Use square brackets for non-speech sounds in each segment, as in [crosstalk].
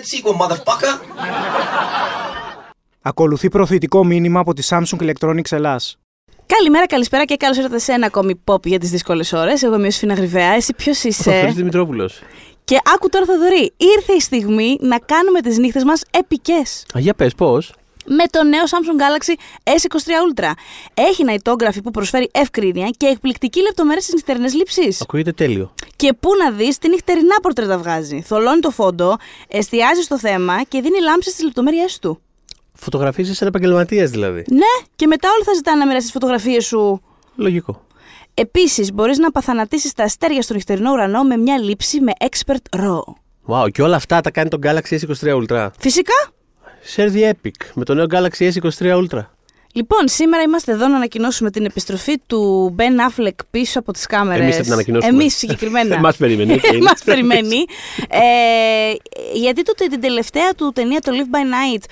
that sequel, motherfucker. Ακολουθεί προωθητικό μήνυμα από τη Samsung Electronics Ελλάς. Καλημέρα, καλησπέρα και καλώς ήρθατε σε ένα ακόμη pop για τις δύσκολες ώρες. Εγώ είμαι ο Σφίνα Γρυβαία. Εσύ ποιος Ο Θοδωρής είσαι; Δημητρόπουλος. και άκου τώρα, Θοδωρή, ήρθε η στιγμή να κάνουμε τις νύχτες μας επικές. Α, για πες πώς; Με το νέο Samsung Galaxy S23 Ultra. Έχει νητόγραφη που προσφέρει ευκρίνεια και εκπληκτική λεπτομέρεια στις νυχτερινές λήψεις. Ακούγεται τέλειο. Και πού να δεις τι νυχτερινά πορτρέτα βγάζει. Θολώνει το φόντο, εστιάζει στο θέμα και δίνει λάμψη στις λεπτομέρειές του. Φωτογραφίζεις σαν επαγγελματίας δηλαδή. Ναι, και μετά όλοι θα ζητάνε να μοιράσεις τις φωτογραφίες σου. Λογικό. Επίσης, μπορείς να απαθανατίσεις τα αστέρια στο νυχτερινό ουρανό με μια λήψη με expert RAW. Wow, και όλα αυτά τα κάνει το Galaxy S23 Ultra. Φυσικά. Share the Epic με το νέο Galaxy S23 Ultra. Λοιπόν, σήμερα είμαστε εδώ να ανακοινώσουμε την επιστροφή του Ben Affleck πίσω από τις κάμερες. Εμείς θα την ανακοινώσουμε. Εμείς συγκεκριμένα. [laughs] Εμάς περιμένει, [laughs] οκ. Εμάς περιμένει. ε, γιατί το, την τελευταία του ταινία, το Live by Night,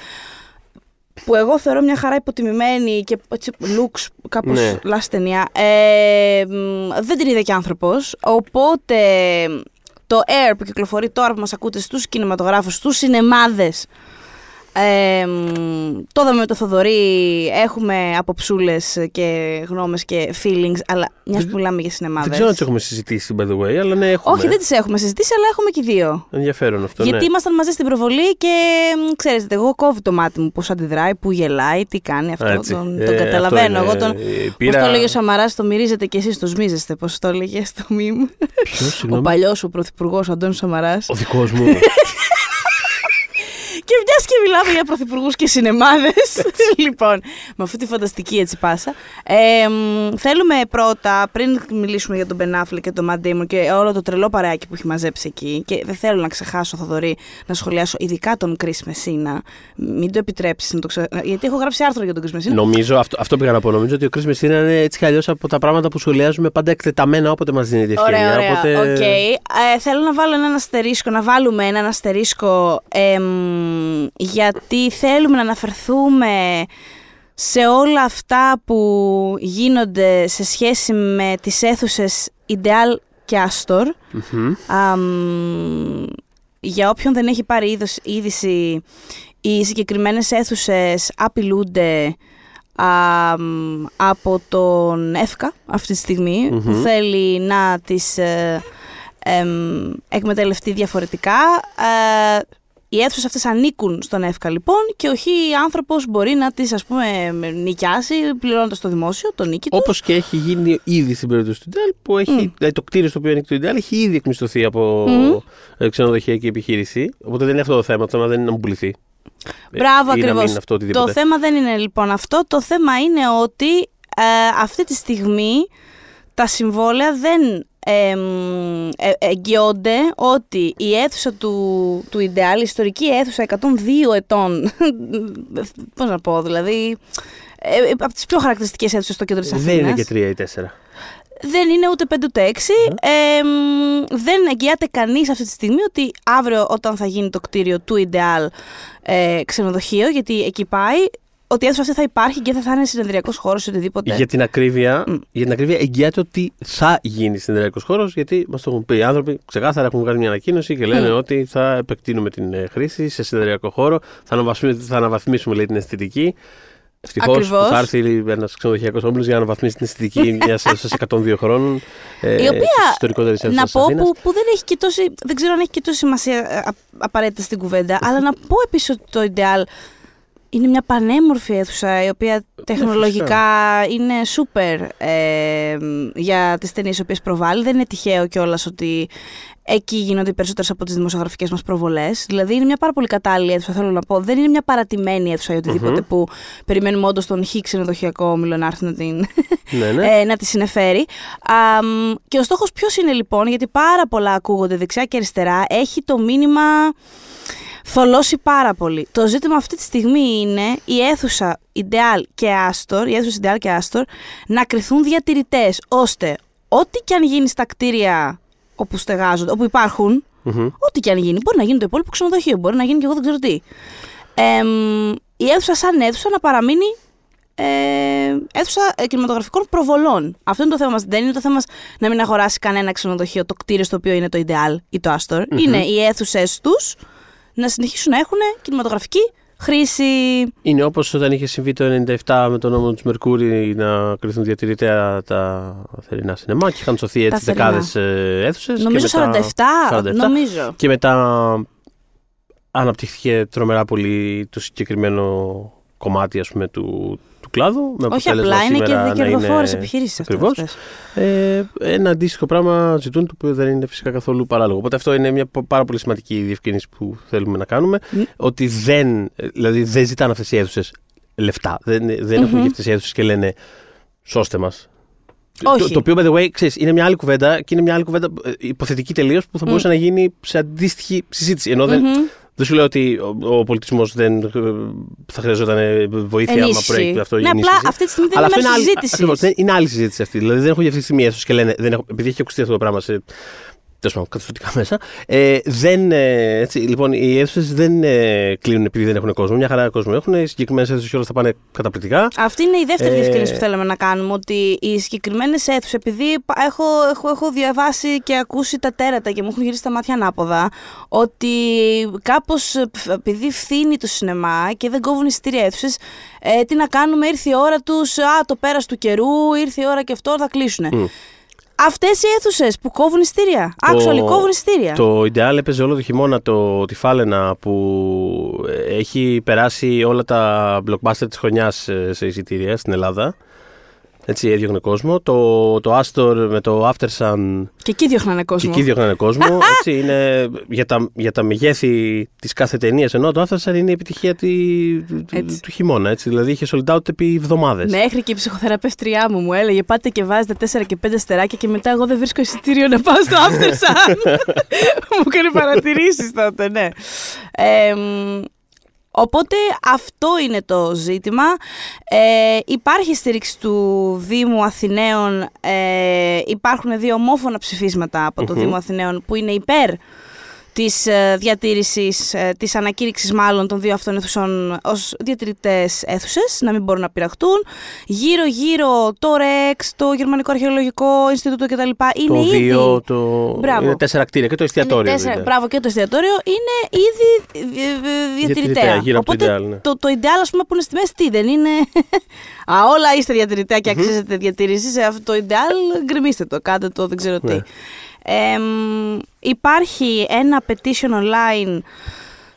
που εγώ θεωρώ μια χαρά υποτιμημένη και έτσι looks κάπως Ναι. λάστη ταινία, ε, μ, δεν την είδε και άνθρωπος, οπότε το Air που κυκλοφορεί τώρα που μας ακούτε στους κινηματογράφους, στους σινεμάδες, ε, μ, το είδαμε με το Θοδωρή, έχουμε αποψούλες και γνώμες και feelings, αλλά μιας που μιλάμε για σινεμάδες. Δεν ξέρω αν τις έχουμε συζητήσει, by the way, αλλά ναι, έχουμε. Όχι, δεν τις έχουμε συζητήσει, αλλά έχουμε και δύο. Ενδιαφέρον αυτό. Γιατί ναι. ήμασταν μαζί στην προβολή και μ, ξέρετε, εγώ κόβει το μάτι μου πώς αντιδράει, που γελάει, τι κάνει αυτό. Έτσι. Τον, Ε, τον καταλαβαίνω. αυτό Εγώ τον. είναι. Ε, Πώς πήρα- το έλεγε ο Σαμαράς, το μυρίζετε και εσείς το σμίζεστε. Πώς το έλεγε στο μήμ. Ποιος, Ο συγγνώμη. παλιός ο πρωθυπουργός Αντώνης Σαμαράς. Ο δικός μου. [laughs] Και μια και μιλάμε για πρωθυπουργούς και σινεμάδες. [laughs] λοιπόν, με αυτή τη φανταστική έτσι πάσα. Ε, μ, θέλουμε πρώτα, πριν μιλήσουμε για τον Ben Affleck και τον Matt Damon και όλο το τρελό παρεάκι που έχει μαζέψει εκεί, και δεν θέλω να ξεχάσω, Θοδωρή, να σχολιάσω ειδικά τον Chris Messina. Μην το επιτρέψεις να το ξεχάσω. Γιατί έχω γράψει άρθρο για τον Chris Messina. νομίζω, αυτό, αυτό πήγα να πω. Νομίζω ότι ο Chris Messina είναι έτσι κι αλλιώς από τα πράγματα που σχολιάζουμε πάντα εκτεταμένα όποτε μας δίνει την ευκαιρία. Ωραία, ωραία. Οπότε... Οκ. Ε, θέλω να βάλω έναν αστερίσκο, να βάλουμε έναν αστερίσκο εμ, γιατί θέλουμε να αναφερθούμε σε όλα αυτά που γίνονται σε σχέση με τις αίθουσες Ideal και Astor. Μμμ. Αμ, για όποιον δεν έχει πάρει είδος- είδηση, οι συγκεκριμένες αίθουσες απειλούνται αμ, από τον ΕΦΚΑ αυτή τη στιγμη Μμμ. που θέλει να τις ε, εμ, εκμεταλλευτεί διαφορετικά. Ε, οι αίθουσες αυτές ανήκουν στον ΕΦΚΑ λοιπόν και ο χι άνθρωπος μπορεί να τις ας πούμε νοικιάσει πληρώνοντας το δημόσιο, το νίκη του. Όπως και έχει γίνει ήδη στην περίπτωση του Ιντεάλ, που έχει, δηλαδή το κτίριο στο οποίο είναι το Ιντεάλ έχει ήδη εκμισθωθεί από Μμμ. ε, ξενοδοχειακή επιχείρηση. Οπότε δεν είναι αυτό το θέμα. Το θέμα δεν είναι να μου πουληθεί. Ε, Μπράβο, ή να μην ακριβώς. είναι αυτό οτιδήποτε. Το θέμα δεν είναι λοιπόν αυτό. Το θέμα είναι ότι ε, αυτή τη στιγμή τα συμβόλαια δεν εμ, ε, εγγυώνται ότι η αίθουσα του, του Ιντεάλ, η ιστορική αίθουσα 102 ετών, [laughs] πώς να πω, δηλαδή, ε, από τις πιο χαρακτηριστικές αίθουσες στο κέντρο της Αθήνας. δεν είναι και τρία ή τέσσερα. Δεν είναι ούτε 5 ούτε 6. Ε, μ, δεν εγγυάται κανείς αυτή τη στιγμή ότι αύριο, όταν θα γίνει το κτίριο του Ιντεάλ ε, ξενοδοχείο, γιατί εκεί πάει, ότι η αίθουσα αυτή θα υπάρχει και δεν θα είναι συνεδριακός χώρος ή οτιδήποτε. Για την ακρίβεια, Μμ. για την ακρίβεια εγγυάται ότι θα γίνει συνεδριακός χώρος, γιατί μας το έχουν πει οι άνθρωποι. Ξεκάθαρα έχουν βγάλει μια ανακοίνωση και λένε Μμ. ότι θα επεκτείνουμε την ε, χρήση σε συνεδριακό χώρο. Θα αναβαθμίσουμε, θα αναβαθμίσουμε λέει, την αισθητική. Ευτυχώς Ακριβώς. θα έρθει ένας ξενοδοχειακός όμιλο για να αναβαθμίσει την αισθητική [laughs] μιας αίθουσας 102 χρόνων. Ε, Η οποία, ιστορικότερης να αίθουσας πω Αθήνας. που, που δεν έχει και τόση, δεν ξέρω αν έχει και τόση σημασία ε, α- απαραίτητα στην κουβέντα, αλλά να πω επίσης ότι το Ιντεάλ είναι μια πανέμορφη αίθουσα η οποία τεχνολογικά είναι σούπερ ε, για τις ταινίες οι οποίες προβάλλει. Δεν είναι τυχαίο κιόλας ότι εκεί γίνονται οι περισσότερες από τις δημοσιογραφικές μας προβολές. Δηλαδή είναι μια πάρα πολύ κατάλληλη αίθουσα, θέλω να πω. Δεν είναι μια παρατημένη αίθουσα ή οτιδήποτε που περιμένουμε όντως τον χ ξενοδοχειακό όμιλο να έρθει να την, [laughs] Ναι, ναι. ε, να τη συνεφέρει. Αμ, και ο στόχος ποιος είναι λοιπόν, γιατί πάρα πολλά ακούγονται δεξιά και αριστερά, έχει το μήνυμα θολώσει πάρα πολύ. Το ζήτημα αυτή τη στιγμή είναι η αίθουσα Ιντεάλ και Άστορ, η αίθουσα Ιντεάλ και Άστορ, να κρυθούν διατηρητές, ώστε ό,τι και αν γίνει στα κτίρια όπου στεγάζονται, όπου υπάρχουν, Μμμ. ό,τι και αν γίνει, μπορεί να γίνει το υπόλοιπο ξενοδοχείο, μπορεί να γίνει και εγώ δεν ξέρω τι. Εμ, η αίθουσα σαν αίθουσα να παραμείνει ε, αίθουσα ε, κινηματογραφικών προβολών. Αυτό είναι το θέμα μας. Δεν είναι το θέμα μας να μην αγοράσει κανένα ξενοδοχείο το κτίριο στο οποίο είναι το Ideal ή το Astor. Είναι οι αίθουσες τους να συνεχίσουν να έχουν κινηματογραφική χρήση. Είναι όπως όταν είχε συμβεί το 1997 με τον νόμο του Μερκούρη να κρυθούν διατηρητέα τα θερινά σινεμά και είχαν σωθεί έτσι δεκάδες αίθουσες. Νομίζω και μετά, 47, 47. Νομίζω. Και μετά αναπτύχθηκε τρομερά πολύ το συγκεκριμένο κομμάτι ας πούμε, του, του κλάδου. Με Όχι απλά, είναι και κερδοφόρε επιχειρήσεις Ακριβώς. Ε, ένα αντίστοιχο πράγμα ζητούν το οποίο δεν είναι φυσικά καθόλου παράλογο. Οπότε αυτό είναι μια πάρα πολύ σημαντική διευκρίνηση που θέλουμε να κάνουμε. Mm. Ότι δεν, δηλαδή δεν ζητάνε αυτές οι αίθουσες λεφτά. Δεν, δεν mm-hmm. έχουν και αυτές οι αίθουσες και λένε σώστε μας. Το, το οποίο, by the way, ξέρεις, είναι μια άλλη κουβέντα και είναι μια άλλη κουβέντα ε, υποθετική τελείως που θα μπορούσε mm. να γίνει σε αντίστοιχη συζήτηση. Ενώ mm-hmm. Δεν, δεν σου λέω ότι ο, ο πολιτισμός δεν ε, θα χρειαζόταν βοήθεια άμα προέκυπτε αυτό. Ναι, απλά αυτή τη στιγμή δεν είναι άλλη συζήτηση. Ακριβώς, είναι άλλη συζήτηση αυτή. Δηλαδή δεν έχω για αυτή τη στιγμή έσω και λένε, δεν έχω, επειδή έχει ακουστεί αυτό το πράγμα σε τέλος πάντων, καθιστωτικά μέσα. Ε, δεν, ε, έτσι, λοιπόν, οι αίθουσες δεν ε, κλείνουν επειδή δεν έχουν κόσμο. Μια χαρά κόσμο έχουν. Οι συγκεκριμένες αίθουσες όλα θα πάνε καταπληκτικά. Αυτή είναι η δεύτερη ε, διευκρίνηση που θέλαμε να κάνουμε. Ότι οι συγκεκριμένες αίθουσες, επειδή έχω, έχω, έχω διαβάσει και ακούσει τα τέρατα και μου έχουν γυρίσει τα μάτια ανάποδα, ότι κάπως επειδή φθήνει το σινεμά και δεν κόβουν εισιτήρια αίθουσες, ε, τι να κάνουμε, ήρθε η ώρα τους, Α, το πέρας του καιρού, ήρθε η ώρα και αυτό, θα κλείσουν. Mm. Αυτές οι αίθουσες που κόβουν ειστήρια. Actually, κόβουν ειστήρια. Το Ιντεάλ έπαιζε όλο το χειμώνα το τη Φάλαινα που έχει περάσει όλα τα blockbuster της χρονιάς σε εισιτήρια στην Ελλάδα. Έτσι έδιωχνε κόσμο. Το, το Astor με το After Sun. Και εκεί διώχνανε κόσμο. Και εκεί διώχνανε κόσμο. [laughs] έτσι είναι για τα, για τα μεγέθη της κάθε ταινίας. Ενώ το After Sun είναι η επιτυχία τη, του, του χειμώνα. Έτσι. Δηλαδή είχε sold out επί εβδομάδες. Μέχρι και η ψυχοθεραπεύτριά μου μου έλεγε πάτε και βάζετε 4 και 5 στεράκια και μετά εγώ δεν βρίσκω εισιτήριο να πάω στο After Sun. [laughs] μου έκανε παρατηρήσεις τότε, ναι. Ε, Οπότε αυτό είναι το ζήτημα. Ε, υπάρχει στήριξη του Δήμου Αθηναίων. Ε, υπάρχουν δύο ομόφωνα ψηφίσματα από το Δήμο Αθηναίων που είναι υπέρ της ε, διατήρησης, ε, της ανακήρυξης μάλλον των δύο αυτών αίθουσων ως διατηρητές αίθουσες, να μην μπορούν να πειραχτούν. Γύρω-γύρω το ΡΕΚΣ, το Γερμανικό Αρχαιολογικό Ινστιτούτο κτλ. Είναι το ήδη... το... Μπράβο. Είναι τέσσερα κτίρια και το εστιατόριο. Είναι τέσσερα... Μπράβο και το εστιατόριο είναι ήδη διατηρητέα. Γύρω Οπότε το, ideal, ναι. το, το ideal ας πούμε που είναι στη μέση τι δεν είναι... [laughs] Α, όλα είστε διατηρητέα και αξίζετε διατήρηση. Σε αυτό το ideal γκρεμίστε το, κάντε το, δεν ξέρω τι. Ναι υπάρχει ένα petition online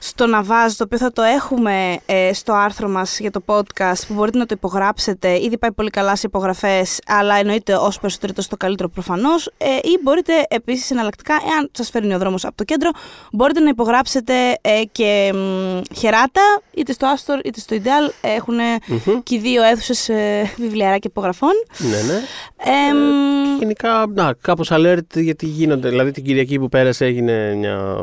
στο Ναβάζ, το οποίο θα το έχουμε ε, στο άρθρο μας για το podcast που μπορείτε να το υπογράψετε. Ήδη πάει πολύ καλά σε υπογραφές, αλλά εννοείται όσο περισσότερο το καλύτερο προφανώς. Ε, ή μπορείτε επίσης εναλλακτικά, εάν σας φέρνει ο δρόμος από το κέντρο, μπορείτε να υπογράψετε ε, και χεράτα, είτε στο Άστορ είτε στο Ιντεάλ. Έχουν mm-hmm. και οι δύο αίθουσες ε, βιβλιαράκια υπογραφών. Ναι, ναι. Ε, γενικά, να, κάπως alert γιατί γίνονται. Δηλαδή την Κυριακή που πέρασε έγινε μια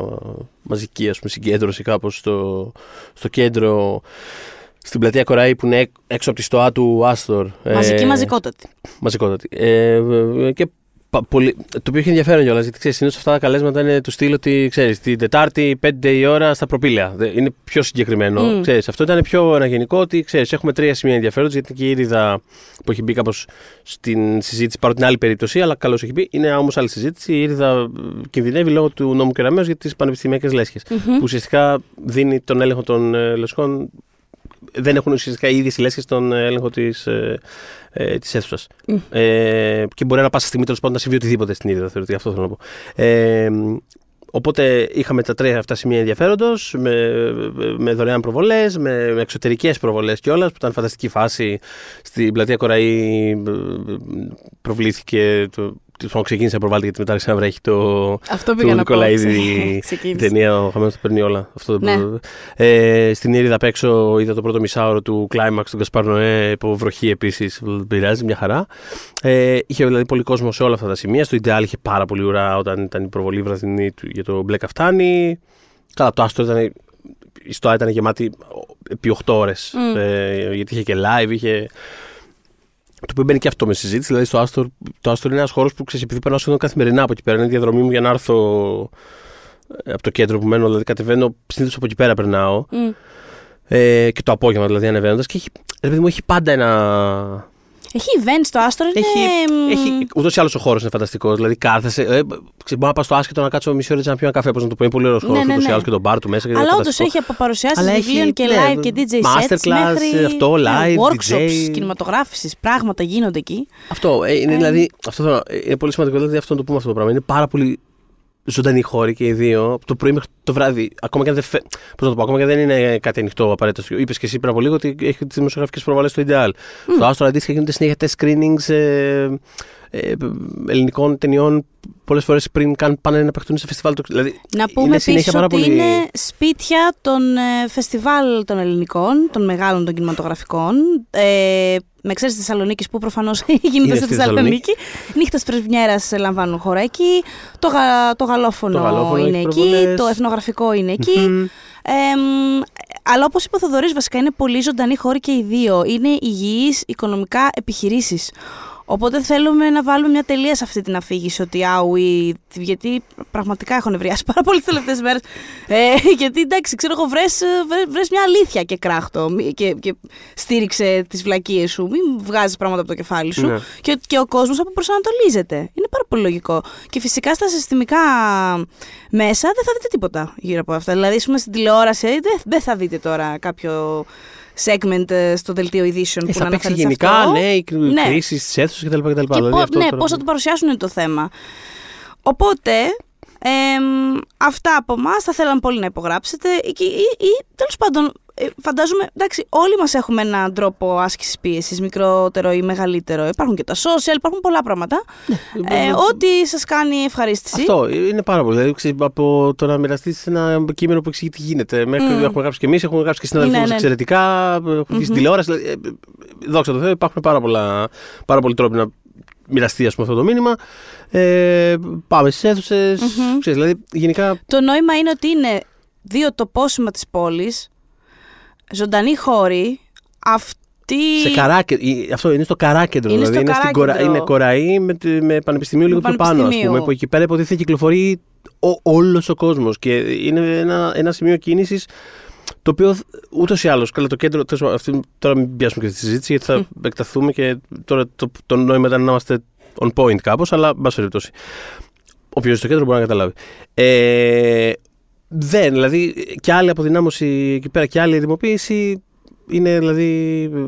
μαζική ας πούμε, συγκέντρωση κάπως στο, στο κέντρο στην πλατεία Κοραή που είναι έξω από τη στοά του Άστορ. Μαζική, ε, μαζικότατη. Μαζικότατη. Ε, και πολύ, το οποίο έχει ενδιαφέρον κιόλας, γιατί ξέρεις, συνήθως αυτά τα καλέσματα είναι του στυλ ότι ξέρεις, την Τετάρτη 5 η ώρα στα προπήλαια. Είναι πιο συγκεκριμένο. Mm. Ξέρεις, αυτό ήταν πιο αναγενικό ότι ξέρεις, έχουμε τρία σημεία ενδιαφέροντος, γιατί και η Ήρυδα που έχει μπει κάπως στην συζήτηση, παρότι την άλλη περίπτωση, αλλά καλώς έχει μπει. Είναι όμως άλλη συζήτηση. Η Ήρυδα κινδυνεύει λόγω του νόμου Κεραμέως για τις πανεπιστημιακές λέσχες. Mm-hmm. Που ουσιαστικά δίνει τον έλεγχο των ε, λεσχών δεν έχουν ουσιαστικά οι ίδιες οι λέσχε στον έλεγχο της ε, ε, της αίθουσας. Mm. Ε, και μπορεί να πάσα στιγμή τέλος πάντων να συμβεί οτιδήποτε στην ίδια, θεωρητικά. Αυτό θέλω να πω. Ε, Οπότε είχαμε τα τρία αυτά σημεία ενδιαφέροντος, με, με δωρεάν προβολές, με, με εξωτερικές προβολές κιόλας, που ήταν φανταστική φάση. Στην πλατεία Κοραή ε, προβλήθηκε το, Τέλο ξεκίνησε να προβάλλεται γιατί μετά άρχισε να βρέχει το. Αυτό πήγα να πω. η [laughs] ταινία Ο Χαμένος το παίρνει όλα. Αυτό ναι. ε, στην Ήρυδα απ' έξω είδα το πρώτο μισάωρο του Climax του Γκασπάρ Νοέ, υπό βροχή επίση. Πειράζει, μια χαρά. Ε, είχε δηλαδή πολύ κόσμο σε όλα αυτά τα σημεία. Στο Ιντεάλ είχε πάρα πολύ ουρά όταν ήταν η προβολή βραδινή για το Μπλε Καφτάνι. Καλά, το άστρο ήταν. Η στοά ήταν γεμάτη επί 8 ώρες. Mm. Ε, γιατί είχε και live, είχε το οποίο μπαίνει και αυτό με συζήτηση. Δηλαδή, στο Άστορ, το Άστορ είναι ένας χώρος που ξέρεις, επειδή περνάω σχεδόν καθημερινά από εκεί πέρα. Είναι η διαδρομή μου για να έρθω ε, από το κέντρο που μένω. Δηλαδή, κατεβαίνω συνήθως από εκεί πέρα περνάω. Mm. Ε, και το απόγευμα δηλαδή ανεβαίνοντας. Και έχει, δηλαδή, μου έχει πάντα ένα. Έχει event στο Άστρο, είναι. Έχει, μ, έχει, ούτως ή άλλως ο χώρος είναι φανταστικός. Δηλαδή κάθεσαι. Ε, ξέρεις, μπορεί να πας στο άσχετο να κάτσω μισή ώρα να πιω ένα καφέ. Πώς να το πω. Είναι πολύ ωραίος χώρος. ναι, ούτως ή ναι. άλλως και το μπαρ του μέσα. και είναι Αλλά όντως φανταστικό. έχει από παρουσιάσει Αλλά έχει, βιβλίων και ναι, live και DJ sets masterclass, μέχρι αυτό, ναι, live, workshops DJ. κινηματογράφησης, πράγματα γίνονται εκεί. Αυτό, ε, είναι, δηλαδή, αυτό θέλω, ε, είναι πολύ σημαντικό δηλαδή, αυτό να το πούμε αυτό το πράγμα. Είναι πάρα πολύ ζωντανοί χώροι και οι δύο, από το πρωί μέχρι το βράδυ. Ακόμα και αν δεν, φε... Πώς να το πω, ακόμα και αν δεν είναι κάτι ανοιχτό απαραίτητος. Είπες και εσύ πριν από λίγο ότι έχει τι δημοσιογραφικές προβολές στο Ideal. Στο Άστρο αντίστοιχα γίνονται συνέχεια τεστ screenings ε, ε, ελληνικών ταινιών πολλές φορές πριν καν πάνε να παιχτούν σε φεστιβάλ. Το- Δηλαδή, Να είναι πούμε συνέχεια επίσης πάρα ότι πολύ- είναι σπίτια των ε, φεστιβάλ των ελληνικών, των μεγάλων των κινηματογραφικών. Ε, με εξαίρεση τη Θεσσαλονίκη που προφανώς [laughs] γίνεται Είναι στη στη Θεσσαλονίκη. Νύχτα Πρεσβιέρα λαμβάνουν χώρα εκεί. Το, γα, το γαλόφωνο, Το γαλόφωνο είναι έχει εκεί. προβολές. Το εθνογραφικό είναι εκεί. Μμμ. Ε, μ, αλλά όπως είπε ο Θοδωρής, βασικά είναι πολύ ζωντανοί χώροι και οι δύο. Είναι υγιείς οικονομικά επιχειρήσεις. Οπότε θέλουμε να βάλουμε μια τελεία σε αυτή την αφήγηση ότι άουι, γιατί πραγματικά έχω νευριάσει [laughs] πάρα πολύ τις τελευταίες μέρες. Ε, γιατί εντάξει, ξέρω εγώ, βρες, ε, βρες, βρες μια αλήθεια και κράχτο μη- και, και στήριξε τις βλακίες σου. Μην βγάζεις πράγματα από το κεφάλι σου. Ναι. Και, και ο κόσμος αποπροσανατολίζεται. Είναι πάρα πολύ λογικό. Και φυσικά στα συστημικά μέσα δεν θα δείτε τίποτα γύρω από αυτά. Δηλαδή, ας πούμε, στην τηλεόραση ε, δεν, δεν θα δείτε τώρα κάποιο segment ε, στο δελτίο ειδήσεων Ε, που θα να παίξει αναφέρεται σε γενικά, αυτό. ναι, οι Ναι. κρίσεις της αίθουσας κτλ. κτλ. Και Δηλαδή, πο- αυτό ναι, τώρα- πώς θα το παρουσιάσουν είναι το θέμα. Οπότε, εμ, αυτά από εμάς θα θέλαμε πολύ να υπογράψετε ή, ή, ή τέλος πάντων, ε, φαντάζομαι, εντάξει, όλοι μας έχουμε έναν τρόπο άσκησης πίεσης, μικρότερο ή μεγαλύτερο. Υπάρχουν και τα social, υπάρχουν πολλά πράγματα. Ε, ό,τι σας κάνει ευχαρίστηση. Αυτό είναι πάρα πολύ. Δηλαδή, ξέρεις, από το να μοιραστείς ένα κείμενο που εξηγεί τι γίνεται. Μέχρι Μμμ. έχουμε γράψει και εμείς, έχουμε γράψει και συναδελφοί Ναι, μας ναι. εξαιρετικά. Έχουμε βγει στην τηλεόραση. Δηλαδή, ε, ε, δόξα τω Θεώ, υπάρχουν πάρα, πολλά, πάρα πολλοί τρόποι να μοιραστεί ας πούμε, αυτό το μήνυμα. Ε, πάμε στις αίθουσες. Δηλαδή, γενικά. Το νόημα είναι ότι είναι δύο τοπόσημα της πόλης, ζωντανοί χώροι, αυτή... Σε καράκε, η- αυτό είναι στο καράκεντρο. Είναι δηλαδή στο είναι, στην κορα, καράκεντρο. είναι κοραή με, τη- με πανεπιστημίο λίγο πιο πάνω, ας πανεπιστημίου. πούμε. Που εκεί πέρα υποτίθεται κυκλοφορεί όλος ο κόσμος. Και είναι ένα, ένα σημείο κίνησης το οποίο ούτως ή άλλως. Καλά, το κέντρο. τέλος πάντων, αυτή- τώρα μην πιάσουμε και αυτή τη συζήτηση, γιατί θα επεκταθούμε και τώρα το, το νόημα ήταν να είμαστε on point κάπως, αλλά εν πάση περιπτώσει. Όποιος στο κέντρο μπορεί να καταλάβει. Ε, δεν, δηλαδή και άλλη αποδυνάμωση εκεί πέρα και άλλη δημοποίηση είναι δηλαδή. ε,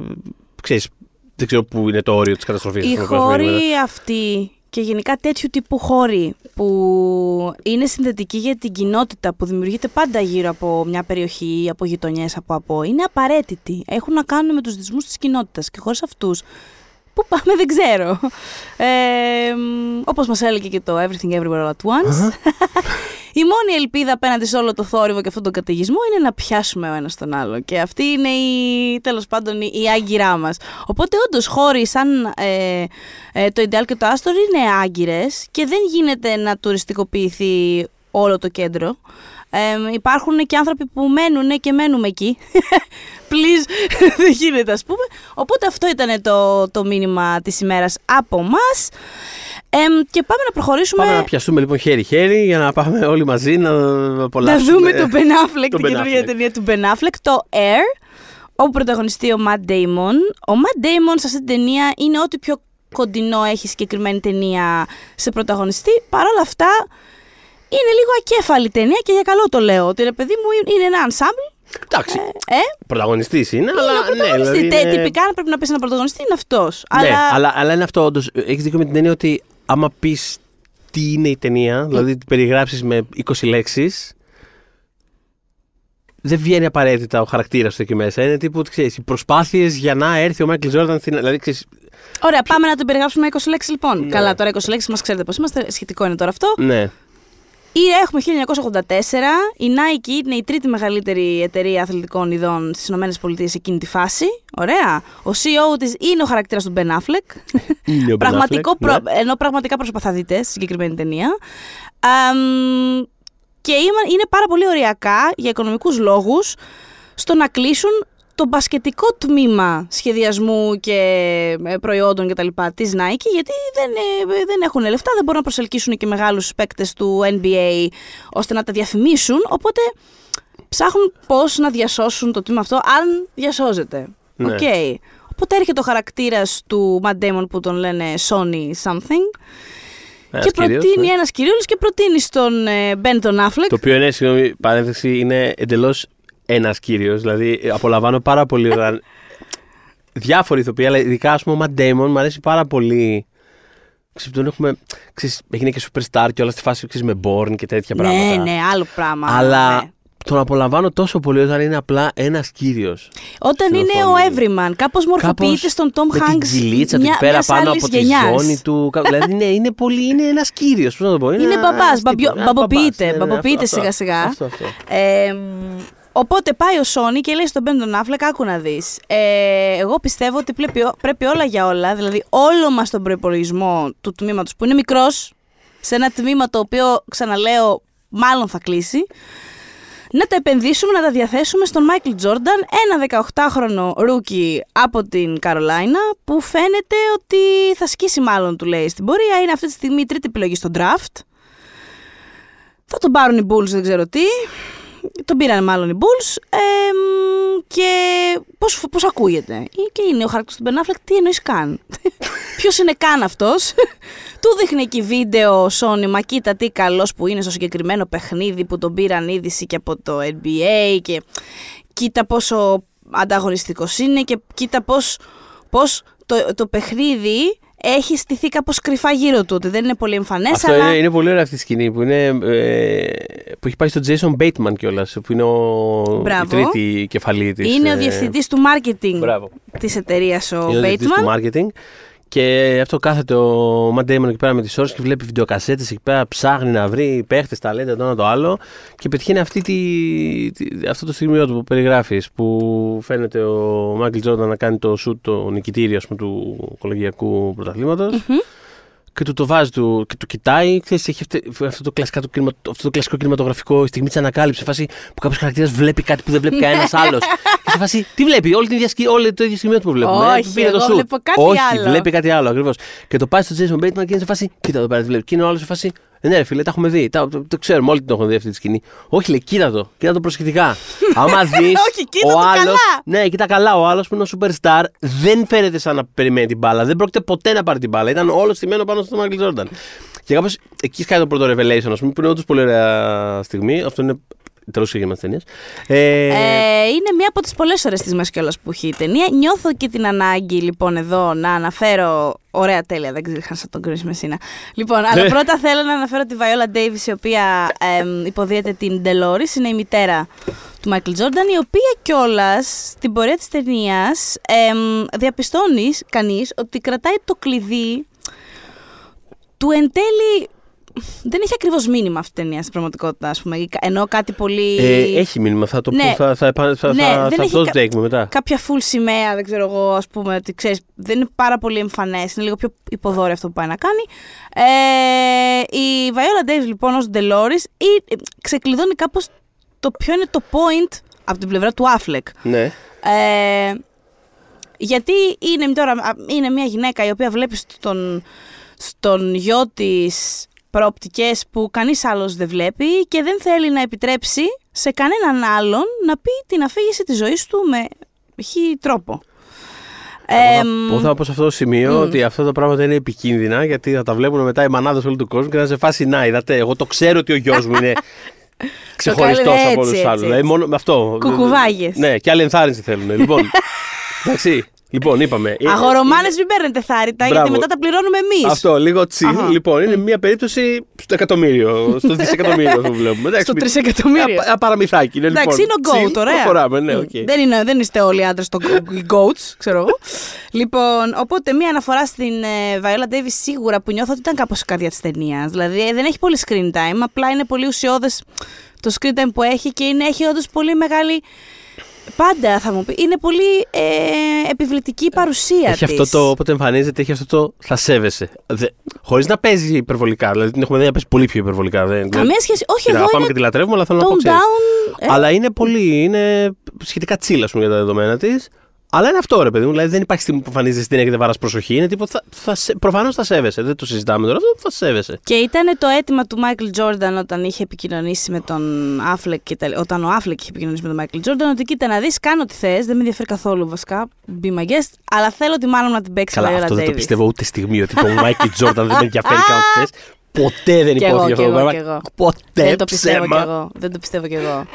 Ξέρεις, δεν ξέρω πού είναι το όριο της καταστροφής. Οι χώροι αυτοί και γενικά τέτοιου τύπου χώροι που είναι συνδετικοί για την κοινότητα που δημιουργείται πάντα γύρω από μια περιοχή, από γειτονιές, από από, είναι απαραίτητοι. Έχουν να κάνουν με τους δυσμούς της κοινότητας και χωρίς αυτούς Πού πάμε δεν ξέρω. Ε, μ, όπως μας έλεγε και το Everything Everywhere All At Once. [laughs] Η μόνη ελπίδα απέναντι σε όλο το θόρυβο και αυτόν τον καταιγισμό είναι να πιάσουμε ο ένας τον άλλο. Και αυτή είναι η, τέλος πάντων η, η άγκυρά μας. Οπότε όντως χώροι σαν ε, ε, το Ιντεάλ και το Άστορ είναι άγκυρες και δεν γίνεται να τουριστικοποιηθεί όλο το κέντρο. Ε, υπάρχουν και άνθρωποι που μένουν και μένουμε εκεί. [laughs] Please, [laughs] δεν γίνεται ας πούμε. Οπότε αυτό ήταν το, το μήνυμα της ημέρας από μας. Εμ, και πάμε να προχωρήσουμε Πάμε να πιαστούμε λοιπόν χέρι-χέρι για να πάμε όλοι μαζί να να απολαύσουμε. δούμε τον [laughs] Ben Affleck, τον την Ben καινούργια Affleck. ταινία του Ben Affleck, το Air, όπου πρωταγωνιστεί ο Matt Damon. Ο Matt Damon σε αυτή την ταινία είναι ό,τι πιο κοντινό έχει συγκεκριμένη ταινία σε πρωταγωνιστή. Παρ' όλα αυτά, είναι λίγο ακέφαλη ταινία και για καλό το λέω. Ότι ρε παιδί μου είναι ένα ensemble. Εντάξει, Ε, πρωταγωνιστής είναι, αλλά. είναι ο πρωταγωνιστής. Ναι, Τε- δηλαδή είναι- Τυπικά, αν πρέπει να πεις ένα πρωταγωνιστή, είναι αυτός. Ναι, αλλά, αλλά, αλλά είναι αυτό όντως. Έχεις δίκιο με την έννοια ότι άμα πεις τι είναι η ταινία, δηλαδή την περιγράψεις με 20 λέξεις, δεν βγαίνει απαραίτητα ο χαρακτήρας του εκεί μέσα. Είναι τύπου, ξέρεις, οι προσπάθειες για να έρθει ο Μάικλ Τζόρνταν στην. Δηλαδή, ξέρεις, Ωραία, πάμε να την περιγράψουμε με 20 λέξεις λοιπόν. Ναι. Καλά, τώρα 20 λέξεις μας ξέρετε πώς είμαστε. Σχετικό είναι τώρα αυτό. ναι. Ή έχουμε 1984. Η Nike είναι η τρίτη μεγαλύτερη εταιρεία αθλητικών ειδών στις ΗΠΑ σε εκείνη τη φάση. Ωραία. Ο CEO της είναι ο χαρακτήρας του Ben Affleck. Είναι ο Ben Πραγματικό Affleck, προ- ναι. Ενώ πραγματικά πρόσωπα θα δείτε στη συγκεκριμένη ταινία. Αμ, και είμα- είναι πάρα πολύ οριακά για οικονομικούς λόγους στο να κλείσουν το μπασκετικό τμήμα σχεδιασμού και ε, προϊόντων και τα λοιπά της Nike γιατί δεν, ε, δεν έχουν λεφτά, δεν μπορούν να προσελκύσουν και μεγάλους παίκτες του NBA ώστε να τα διαφημίσουν, οπότε ψάχνουν πώς να διασώσουν το τμήμα αυτό αν διασώζεται. Ναι. Οκ. Οπότε έρχεται ο χαρακτήρας του Matt Damon που τον λένε Sonny something. Ένας και κυρίως, προτείνει ναι. ένας κυρίως και προτείνει στον ε, Ben τον Affleck. Το οποίο είναι, συγγνώμη, παρένθεση, είναι εντελώς ένας κύριος. Δηλαδή, απολαμβάνω πάρα πολύ όταν. [laughs] Διάφοροι ηθοποιοί, αλλά ειδικά ας πούμε ο Matt Damon μου αρέσει πάρα πολύ. Ξέρεις, τον έχουμε. Ξέρεις, έγινε και superstar και όλα στη φάση ξέρεις, με Born και τέτοια ναι, πράγματα. ναι, άλλο πράγμα. Αλλά ναι. τον απολαμβάνω τόσο πολύ όταν είναι απλά ένας κύριος. Όταν στην είναι ο οθόνη. Everyman, κάπως μορφοποιείται στον Tom με Hanks την κυλίτσα του μια- εκεί πέρα μιας πάνω άλλης από τη γενιάς. ζώνη του. Κα- δηλαδή, ναι, είναι πολύ. Είναι ένας κύριος. Πώς να το πω. Είναι ένα- μπαμπάς, ένας μπαμπο- τύπος, ένας μπαμποποιείται, μπαμπάς. Ναι, ναι, μπαμποποιείται αυτό, αυτό. σιγά-σιγά. Αυτό, αυτό. Ε, μ, οπότε πάει ο Sonny και λέει στον Ben τον Affleck, άκου να δεις. Ε, εγώ πιστεύω ότι πρέπει, ό- πρέπει όλα για όλα, δηλαδή όλο μας τον προϋπολογισμό του τμήματος που είναι μικρός, σε ένα τμήμα το οποίο, ξαναλέω, μάλλον θα κλείσει, να τα επενδύσουμε, να τα διαθέσουμε στον Michael Jordan, ένα 18χρονο rookie από την Καρολάινα, που φαίνεται ότι θα σκίσει μάλλον, του λέει, στην πορεία. Είναι αυτή τη στιγμή η τρίτη επιλογή στο draft. Θα τον πάρουν οι Bulls, δεν ξέρω τι. Τον πήραν μάλλον οι Bulls. Ε, μ, και πώς, πώς ακούγεται. Ε, Και είναι ο χαρακτήρας του Ben Affleck, τι εννοείς καν; [laughs] Ποιος είναι καν αυτός; [laughs] Του δείχνει εκεί βίντεο ο Sony, μα κοίτα τι καλός που είναι στο συγκεκριμένο παιχνίδι που τον πήραν είδηση και από το NBA και κοίτα πόσο ανταγωνιστικός είναι και κοίτα πώς, πώς το, το παιχνίδι έχει στηθεί κάπως κρυφά γύρω του, ότι δεν είναι πολύ εμφανές, Αυτό αλλά... είναι, είναι πολύ ωραία αυτή η σκηνή που, είναι, ε, που έχει πάει στον Jason Bateman κιόλας, που είναι ο, η Μπράβο. τρίτη κεφαλή της. Είναι ο διευθυντής του marketing Μπράβο. της εταιρείας ο Είναι ο διευθυντής του Bateman. marketing. Και αυτό κάθεται ο Matt Damon εκεί πέρα με τις ώρες και βλέπει βιντεοκασέτες εκεί πέρα, ψάχνει να βρει παίχτες, ταλέντα, το ένα το άλλο. Και πετυχαίνει αυτή τη, τη- αυτό το στιγμιό του που περιγράφεις που φαίνεται ο Μάικλ Τζόρνταν να κάνει το σουτ το νικητήριο ας πούμε, του κολεγιακού πρωταθλήματος και του το βάζει του, και του κοιτάει. Ξέρεις, έχει αυτή- αυτό, το κλασικά, το, κινημα- αυτό το κλασικό κινηματογραφικό η στιγμή της ανακάλυψης. Φάση που κάποιος χαρακτήρας βλέπει κάτι που δεν βλέπει κανένας άλλος. [laughs] και σε φάση, τι βλέπει, όλη, την ίδια, σκη- όλη το ίδιο σημείο που βλέπουμε. Όχι, ε, πήρε το εγώ σουτ. βλέπω κάτι Όχι, άλλο. βλέπει κάτι άλλο ακριβώς. Και το πάει στο Jason Bateman και είναι σε φάση, κοίτα εδώ πέρα τι βλέπει. Και είναι ο άλλος σε φάση, «Ε, ναι, ρε φίλε, τα έχουμε δει. Τα, το, το ξέρουμε, όλοι την έχουν δει αυτή τη σκηνή. Όχι, λέει, κοίτα το, κοίτα το προσεκτικά. Άμα [laughs] δεις. Όχι, κοίτα το καλά. Ναι, κοίτα καλά. Ο άλλος που είναι ο superstar δεν φέρεται σαν να περιμένει την μπάλα. Δεν πρόκειται ποτέ να πάρει την μπάλα. Ήταν όλο στημένο πάνω στον Michael Jordan. Και κάπως εκεί σκάει το πρώτο revelation, ας πούμε, που είναι όντως πολύ ωραία στιγμή. Αυτό είναι τέλο ξεκίνημα τη ταινία. Ε, Ε, είναι μία από τις πολλές ώρες της μας κιόλας που έχει η ταινία. Νιώθω και την ανάγκη λοιπόν εδώ να αναφέρω. Ωραία, τέλεια, δεν ξέχασα τον Chris Messina. Λοιπόν, αλλά πρώτα θέλω να αναφέρω τη Viola Davis, η οποία εμ, υποδίεται την Dolores, είναι η μητέρα του Michael Jordan, η οποία κιόλας στην πορεία της ταινίας διαπιστώνεις κανείς ότι κρατάει το κλειδί του εν τέλει δεν έχει ακριβώς μήνυμα αυτή η ταινία στην πραγματικότητα, ας πούμε. Ενώ κάτι πολύ. ε, έχει μήνυμα, θα το Ναι. πω, θα, θα, επα- θα, Ναι, θα, δεν θα έχει αυτό το κα- take μου μετά. κάποια full σημαία, δεν ξέρω εγώ, ας πούμε, ότι ξέρεις, δεν είναι πάρα πολύ εμφανές. Είναι λίγο πιο υποδόρυ αυτό που πάει να κάνει. Ε, η Viola Davis, λοιπόν, ως Dolores, ή, ε, ξεκλειδώνει κάπως το ποιο είναι το point από την πλευρά του Affleck. Ναι. Ε, γιατί είναι, τώρα, α, είναι μια γυναίκα η οποία βλέπει στον, στον γιο της προοπτικές που κανείς άλλος δεν βλέπει και δεν θέλει να επιτρέψει σε κανέναν άλλον να πει την αφήγηση της ζωής του με χι τρόπο. Εγώ Εμ, θα, πω- θα πω σε αυτό το σημείο μμ. ότι αυτά τα πράγματα είναι επικίνδυνα γιατί θα τα βλέπουν μετά οι μανάδες όλου του κόσμου και θα σε φάσει να είδατε. Εγώ το ξέρω ότι ο γιος μου είναι [laughs] ξεχωριστός κάνει από έτσι, όλους τους έτσι, άλλους. έτσι. Δηλαδή μόνο με αυτό. Κουκουβάγες. Ναι, και άλλη ενθάρρυνση θέλουν. Λοιπόν. [laughs] εντάξει. Λοιπόν, είπαμε. ε, Αγορομάνες μην παίρνετε θάρρυτα γιατί Μπράβο. μετά τα πληρώνουμε εμείς. Αυτό, λίγο τσιν. Αχα. Λοιπόν, είναι μια περίπτωση στο εκατομμύριο, στο δισεκατομμύριο που βλέπουμε. Εντάξει, Στο μην- τρισεκατομμύριο. Ένα παραμυθάκι είναι Εντάξει, λοιπόν. είναι ο Chill, GOAT, ωραία. Προχωράμε, ναι, Μμ. οκ. δεν, είναι, δεν είστε όλοι άντρες το οι GOATs, ξέρω εγώ. λοιπόν, οπότε μία αναφορά στην ε, Viola Davis σίγουρα που νιώθω ότι ήταν κάπως η καρδιά της ταινίας. Δηλαδή ε, δεν έχει πολύ screen time, απλά είναι πολύ ουσιώδες το screen time που έχει και είναι, έχει όντως πολύ μεγάλη. Πάντα θα μου πει. Είναι πολύ ε, επιβλητική η παρουσία Έχει της. αυτό το, όποτε εμφανίζεται, έχει αυτό το θα σέβεσαι. Χωρίς να παίζει υπερβολικά. Δηλαδή την έχουμε δει να παίζει πολύ πιο υπερβολικά. Δεν, Καμία σχέση. Όχι, Την εδώ αγαπάμε είναι και τη λατρεύουμε, αλλά θέλω να πω tone ξέρεις. down. ε, Αλλά είναι πολύ, είναι σχετικά τσίλα πούμε, για τα δεδομένα της. Αλλά είναι αυτό ρε παιδί μου. Δηλαδή δεν υπάρχει στιγμή που εμφανίζεσαι στην και δεν βαρά προσοχή. Είναι τίποτα. Θα, θα, σε- προφανώς θα σέβεσαι. Δεν το συζητάμε τώρα. Αυτό θα σέβεσαι. Και ήταν το αίτημα του Μάικλ Τζόρνταν όταν είχε επικοινωνήσει με τον Άφλεκ και τα... όταν ο Άφλεκ είχε επικοινωνήσει με τον Μάικλ Τζόρνταν ότι κοίτα να δεις, κάνω ό,τι θες, δεν με ενδιαφέρει καθόλου βασικά. Be my guest, αλλά θέλω τη μάλλον να την παίξει Καλά, η Viola αυτό δεν το Davis. πιστεύω ούτε στιγμή ότι το Μάικλ Τζόρνταν δεν με ενδιαφέρει καν [laughs] ό,τι θες. Ποτέ δεν Κι εγώ, υπόθηκε κι αυτό. εγώ, το κι πράγμα. εγώ. Ποτέ Δεν το πιστεύω κι ψέμα. εγώ. Δεν το πιστεύω κι εγώ.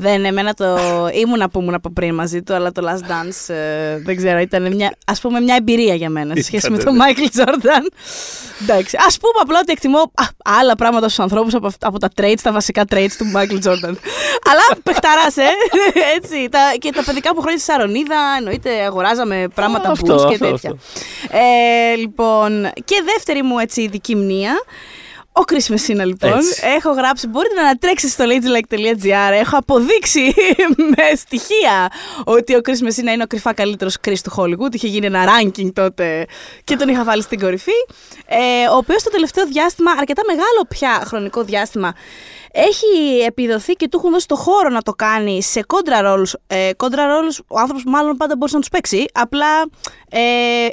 Δεν, εμένα το. ήμουνα που ήμουν από πριν μαζί του, αλλά το Last Dance ε, δεν ξέρω, ήταν μια, ας πούμε μια εμπειρία για μένα σε σχέση με Ήτανε, τον ναι. Michael Jordan. Εντάξει. Α πούμε απλά ότι εκτιμώ α, άλλα πράγματα στους ανθρώπους από, αυ- από τα traits, τα βασικά traits του Michael Jordan. [laughs] αλλά παιχταράς, ε! [laughs] Έτσι. Τα, και τα παιδικά μου χρόνια στη Σαρονίδα, εννοείται, αγοράζαμε πράγματα Αυτό, boots και αυτό, τέτοια. αυτό. Ε, λοιπόν, και δεύτερη μου έτσι ειδική μνήα. Ο Chris Messina λοιπόν. Έτσι. Έχω γράψει, μπορείτε να ανατρέξετε στο ladylike.gr. Έχω αποδείξει [laughs] με στοιχεία ότι ο Chris Messina είναι ο κρυφά καλύτερος Chris του Hollywood. Είχε γίνει ένα ranking τότε και τον είχα βάλει στην κορυφή. Ε, ο οποίος το τελευταίο διάστημα, αρκετά μεγάλο πια χρονικό διάστημα, έχει επιδοθεί και του έχουν δώσει το χώρο να το κάνει σε κόντρα ρόλους. Ε, κόντρα ρόλους ο άνθρωπος μάλλον πάντα μπορούσε να τους παίξει. Απλά ε,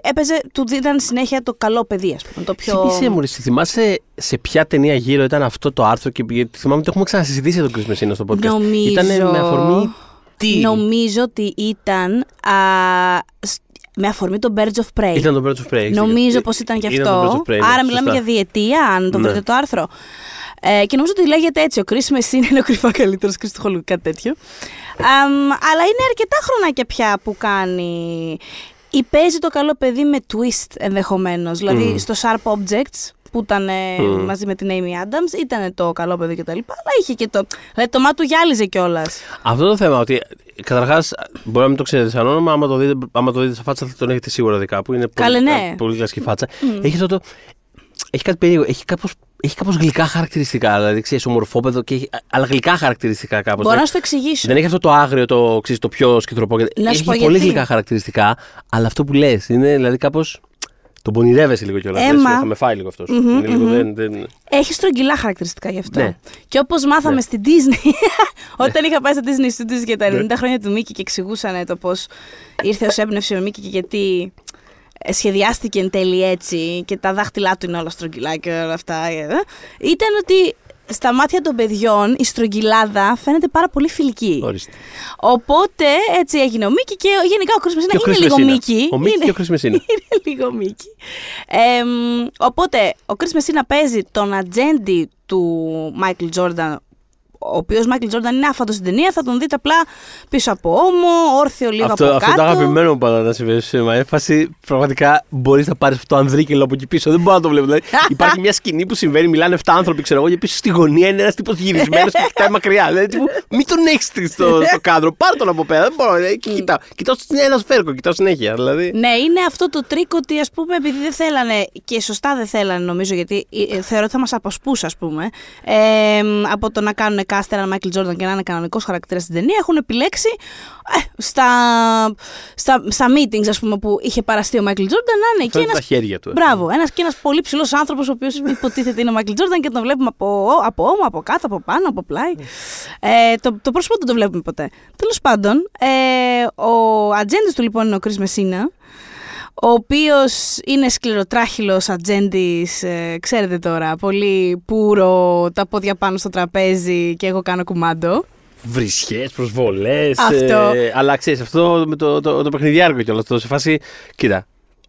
έπαιζε, του δίναν συνέχεια το καλό παιδί, ας πούμε. Το πιο... Θυμήσαι μου, εσύ θυμάσαι σε ποια ταινία γύρω ήταν αυτό το άρθρο και γιατί θυμάμαι ότι το έχουμε ξανασυζητήσει για τον Chris Messina στο podcast. Νομίζω... Ήταν με αφορμή τι; Νομίζω ότι ήταν α, σ- με αφορμή το Birds of Prey. Ήταν το Birds of Prey. έχεις Νομίζω δίκιο. πως ήταν και Ήταν το αυτό. Birds of Prey, ναι, Άρα μιλάμε σωστά. για διετία, αν το Ναι. βρείτε το άρθρο. Ε, και νομίζω ότι λέγεται έτσι. Ο Chris Messina είναι ο κρυφά καλύτερος Chris του Hollywood, κάτι τέτοιο. Αμ, αλλά είναι αρκετά χρονάκια πια που κάνει. Ή παίζει το καλό παιδί με twist ενδεχομένως. Δηλαδή Μμμ. στο Sharp Objects που ήταν ε, Μμμ. μαζί με την Amy Adams, ήταν το καλό παιδί κτλ. Αλλά είχε και το. Δηλαδή το μάτι του γυάλιζε κιόλας. Αυτό το θέμα ότι καταρχάς μπορεί να μην το ξέρετε σαν όνομα, άμα το δείτε, άμα το δείτε σαν φάτσα θα τον έχετε σίγουρα δει κάπου. Είναι Καλέ, πολύ, ναι. πολύ κλασική φάτσα. Έχει αυτό το. Έχει κάτι περίεργο. Έχει κάπως, έχει κάπως γλυκά χαρακτηριστικά. Δηλαδή, ξέρεις, ομορφόπεδο και έχει, αλλά γλυκά χαρακτηριστικά κάπως. Μπορώ να σου το εξηγήσω. Δεν έχει αυτό το άγριο, το, ξέρεις, το πιο σκητροπό. Να σου έχει πω πολύ γιατί. γλυκά χαρακτηριστικά, αλλά αυτό που λες είναι δηλαδή κάπως. Τον πονηρεύεσαι λίγο κιόλας. Έμα. Θα με φάει λίγο αυτός. Μμμ, Είναι λίγο μμμ. δεν, δεν... Έχει στρογγυλά χαρακτηριστικά γι' αυτό. Ναι. Και όπως μάθαμε Ναι. στην Disney, [laughs] όταν είχα πάει στα Disney Studios για τα 90 χρόνια του Μίκη και εξηγούσαν το πώς ήρθε ως έμπνευση ο Μίκη και γιατί ε, σχεδιάστηκε εν τέλει έτσι και τα δάχτυλά του είναι όλα στρογγυλά και όλα αυτά. ε, Ήταν ότι στα μάτια των παιδιών η στρογγυλάδα φαίνεται πάρα πολύ φιλική. Ορίστε. Οπότε έτσι έγινε ο Μίκη και γενικά ο Chris Και ο Messina είναι Chris λίγο Messina. Μίκη. Ο Μίκη Είναι- και ο Chris Messina. [laughs] είναι λίγο Μίκη. Εμ, οπότε, ο Chris Messina παίζει τον ατζέντη του Michael Jordan, ο οποίος Michael Jordan είναι άφαντο στην ταινία, θα τον δείτε απλά πίσω από ώμο, όρθιο λίγο αυτό, από αυτό κάτω. το αγαπημένο μου πάντα να συμβαίνει σε σινεμά. Έφαση πραγματικά μπορείς να πάρεις αυτό το ανδρίκελο από εκεί πίσω. Δεν μπορώ να το βλέπω. Δηλαδή, [laughs] υπάρχει μια σκηνή που συμβαίνει, μιλάνε 7 άνθρωποι, ξέρω εγώ, και πίσω στη γωνία είναι ένας τύπος γυρισμένος [laughs] και κοιτάει μακριά. Δηλαδή, τύπου, μην τον έχεις στο, στο κάδρο, πάρ τον από πέρα. Δεν μπορώ. Δηλαδή, και κοιτάω. Κοιτάω στην ένα σφαίρκο, κοιτάω συνέχεια. Δηλαδή. Ναι, είναι αυτό το τρικ ότι ας πούμε επειδή δεν θέλανε και σωστά δεν θέλανε νομίζω γιατί ε, θεωρώ ότι θα μας αποσπούσε ας πούμε ε, από το να κάνουν cast έναν Michael Jordan και να είναι κανονικός χαρακτήρας στην ταινία έχουν επιλέξει ε, στα, στα, στα meetings ας πούμε που είχε παραστεί ο Michael Jordan να είναι εκεί Φαίνεται ένας τα χέρια του. Μπράβο, ένας και ένας πολύ ψηλός άνθρωπος ο οποίος υποτίθεται είναι ο Michael Jordan και τον βλέπουμε από, από ώμο, από κάτω, από πάνω, από πλάι. Ε, το, το πρόσωπο δεν το βλέπουμε ποτέ. Τέλος πάντων, ε, ο ατζέντης του λοιπόν είναι ο Chris Messina, ο οποίος είναι σκληροτράχυλος ατζέντης, ε, ξέρετε τώρα, πολύ πουρο, τα πόδια πάνω στο τραπέζι και εγώ κάνω κουμάντο. Βρισιέ, προσβολές. Αυτό. Ε, αλλά ξέρεις, αυτό με το, το, το παιχνιδιάρικο κιόλας. Το σε φάση. Κοίτα.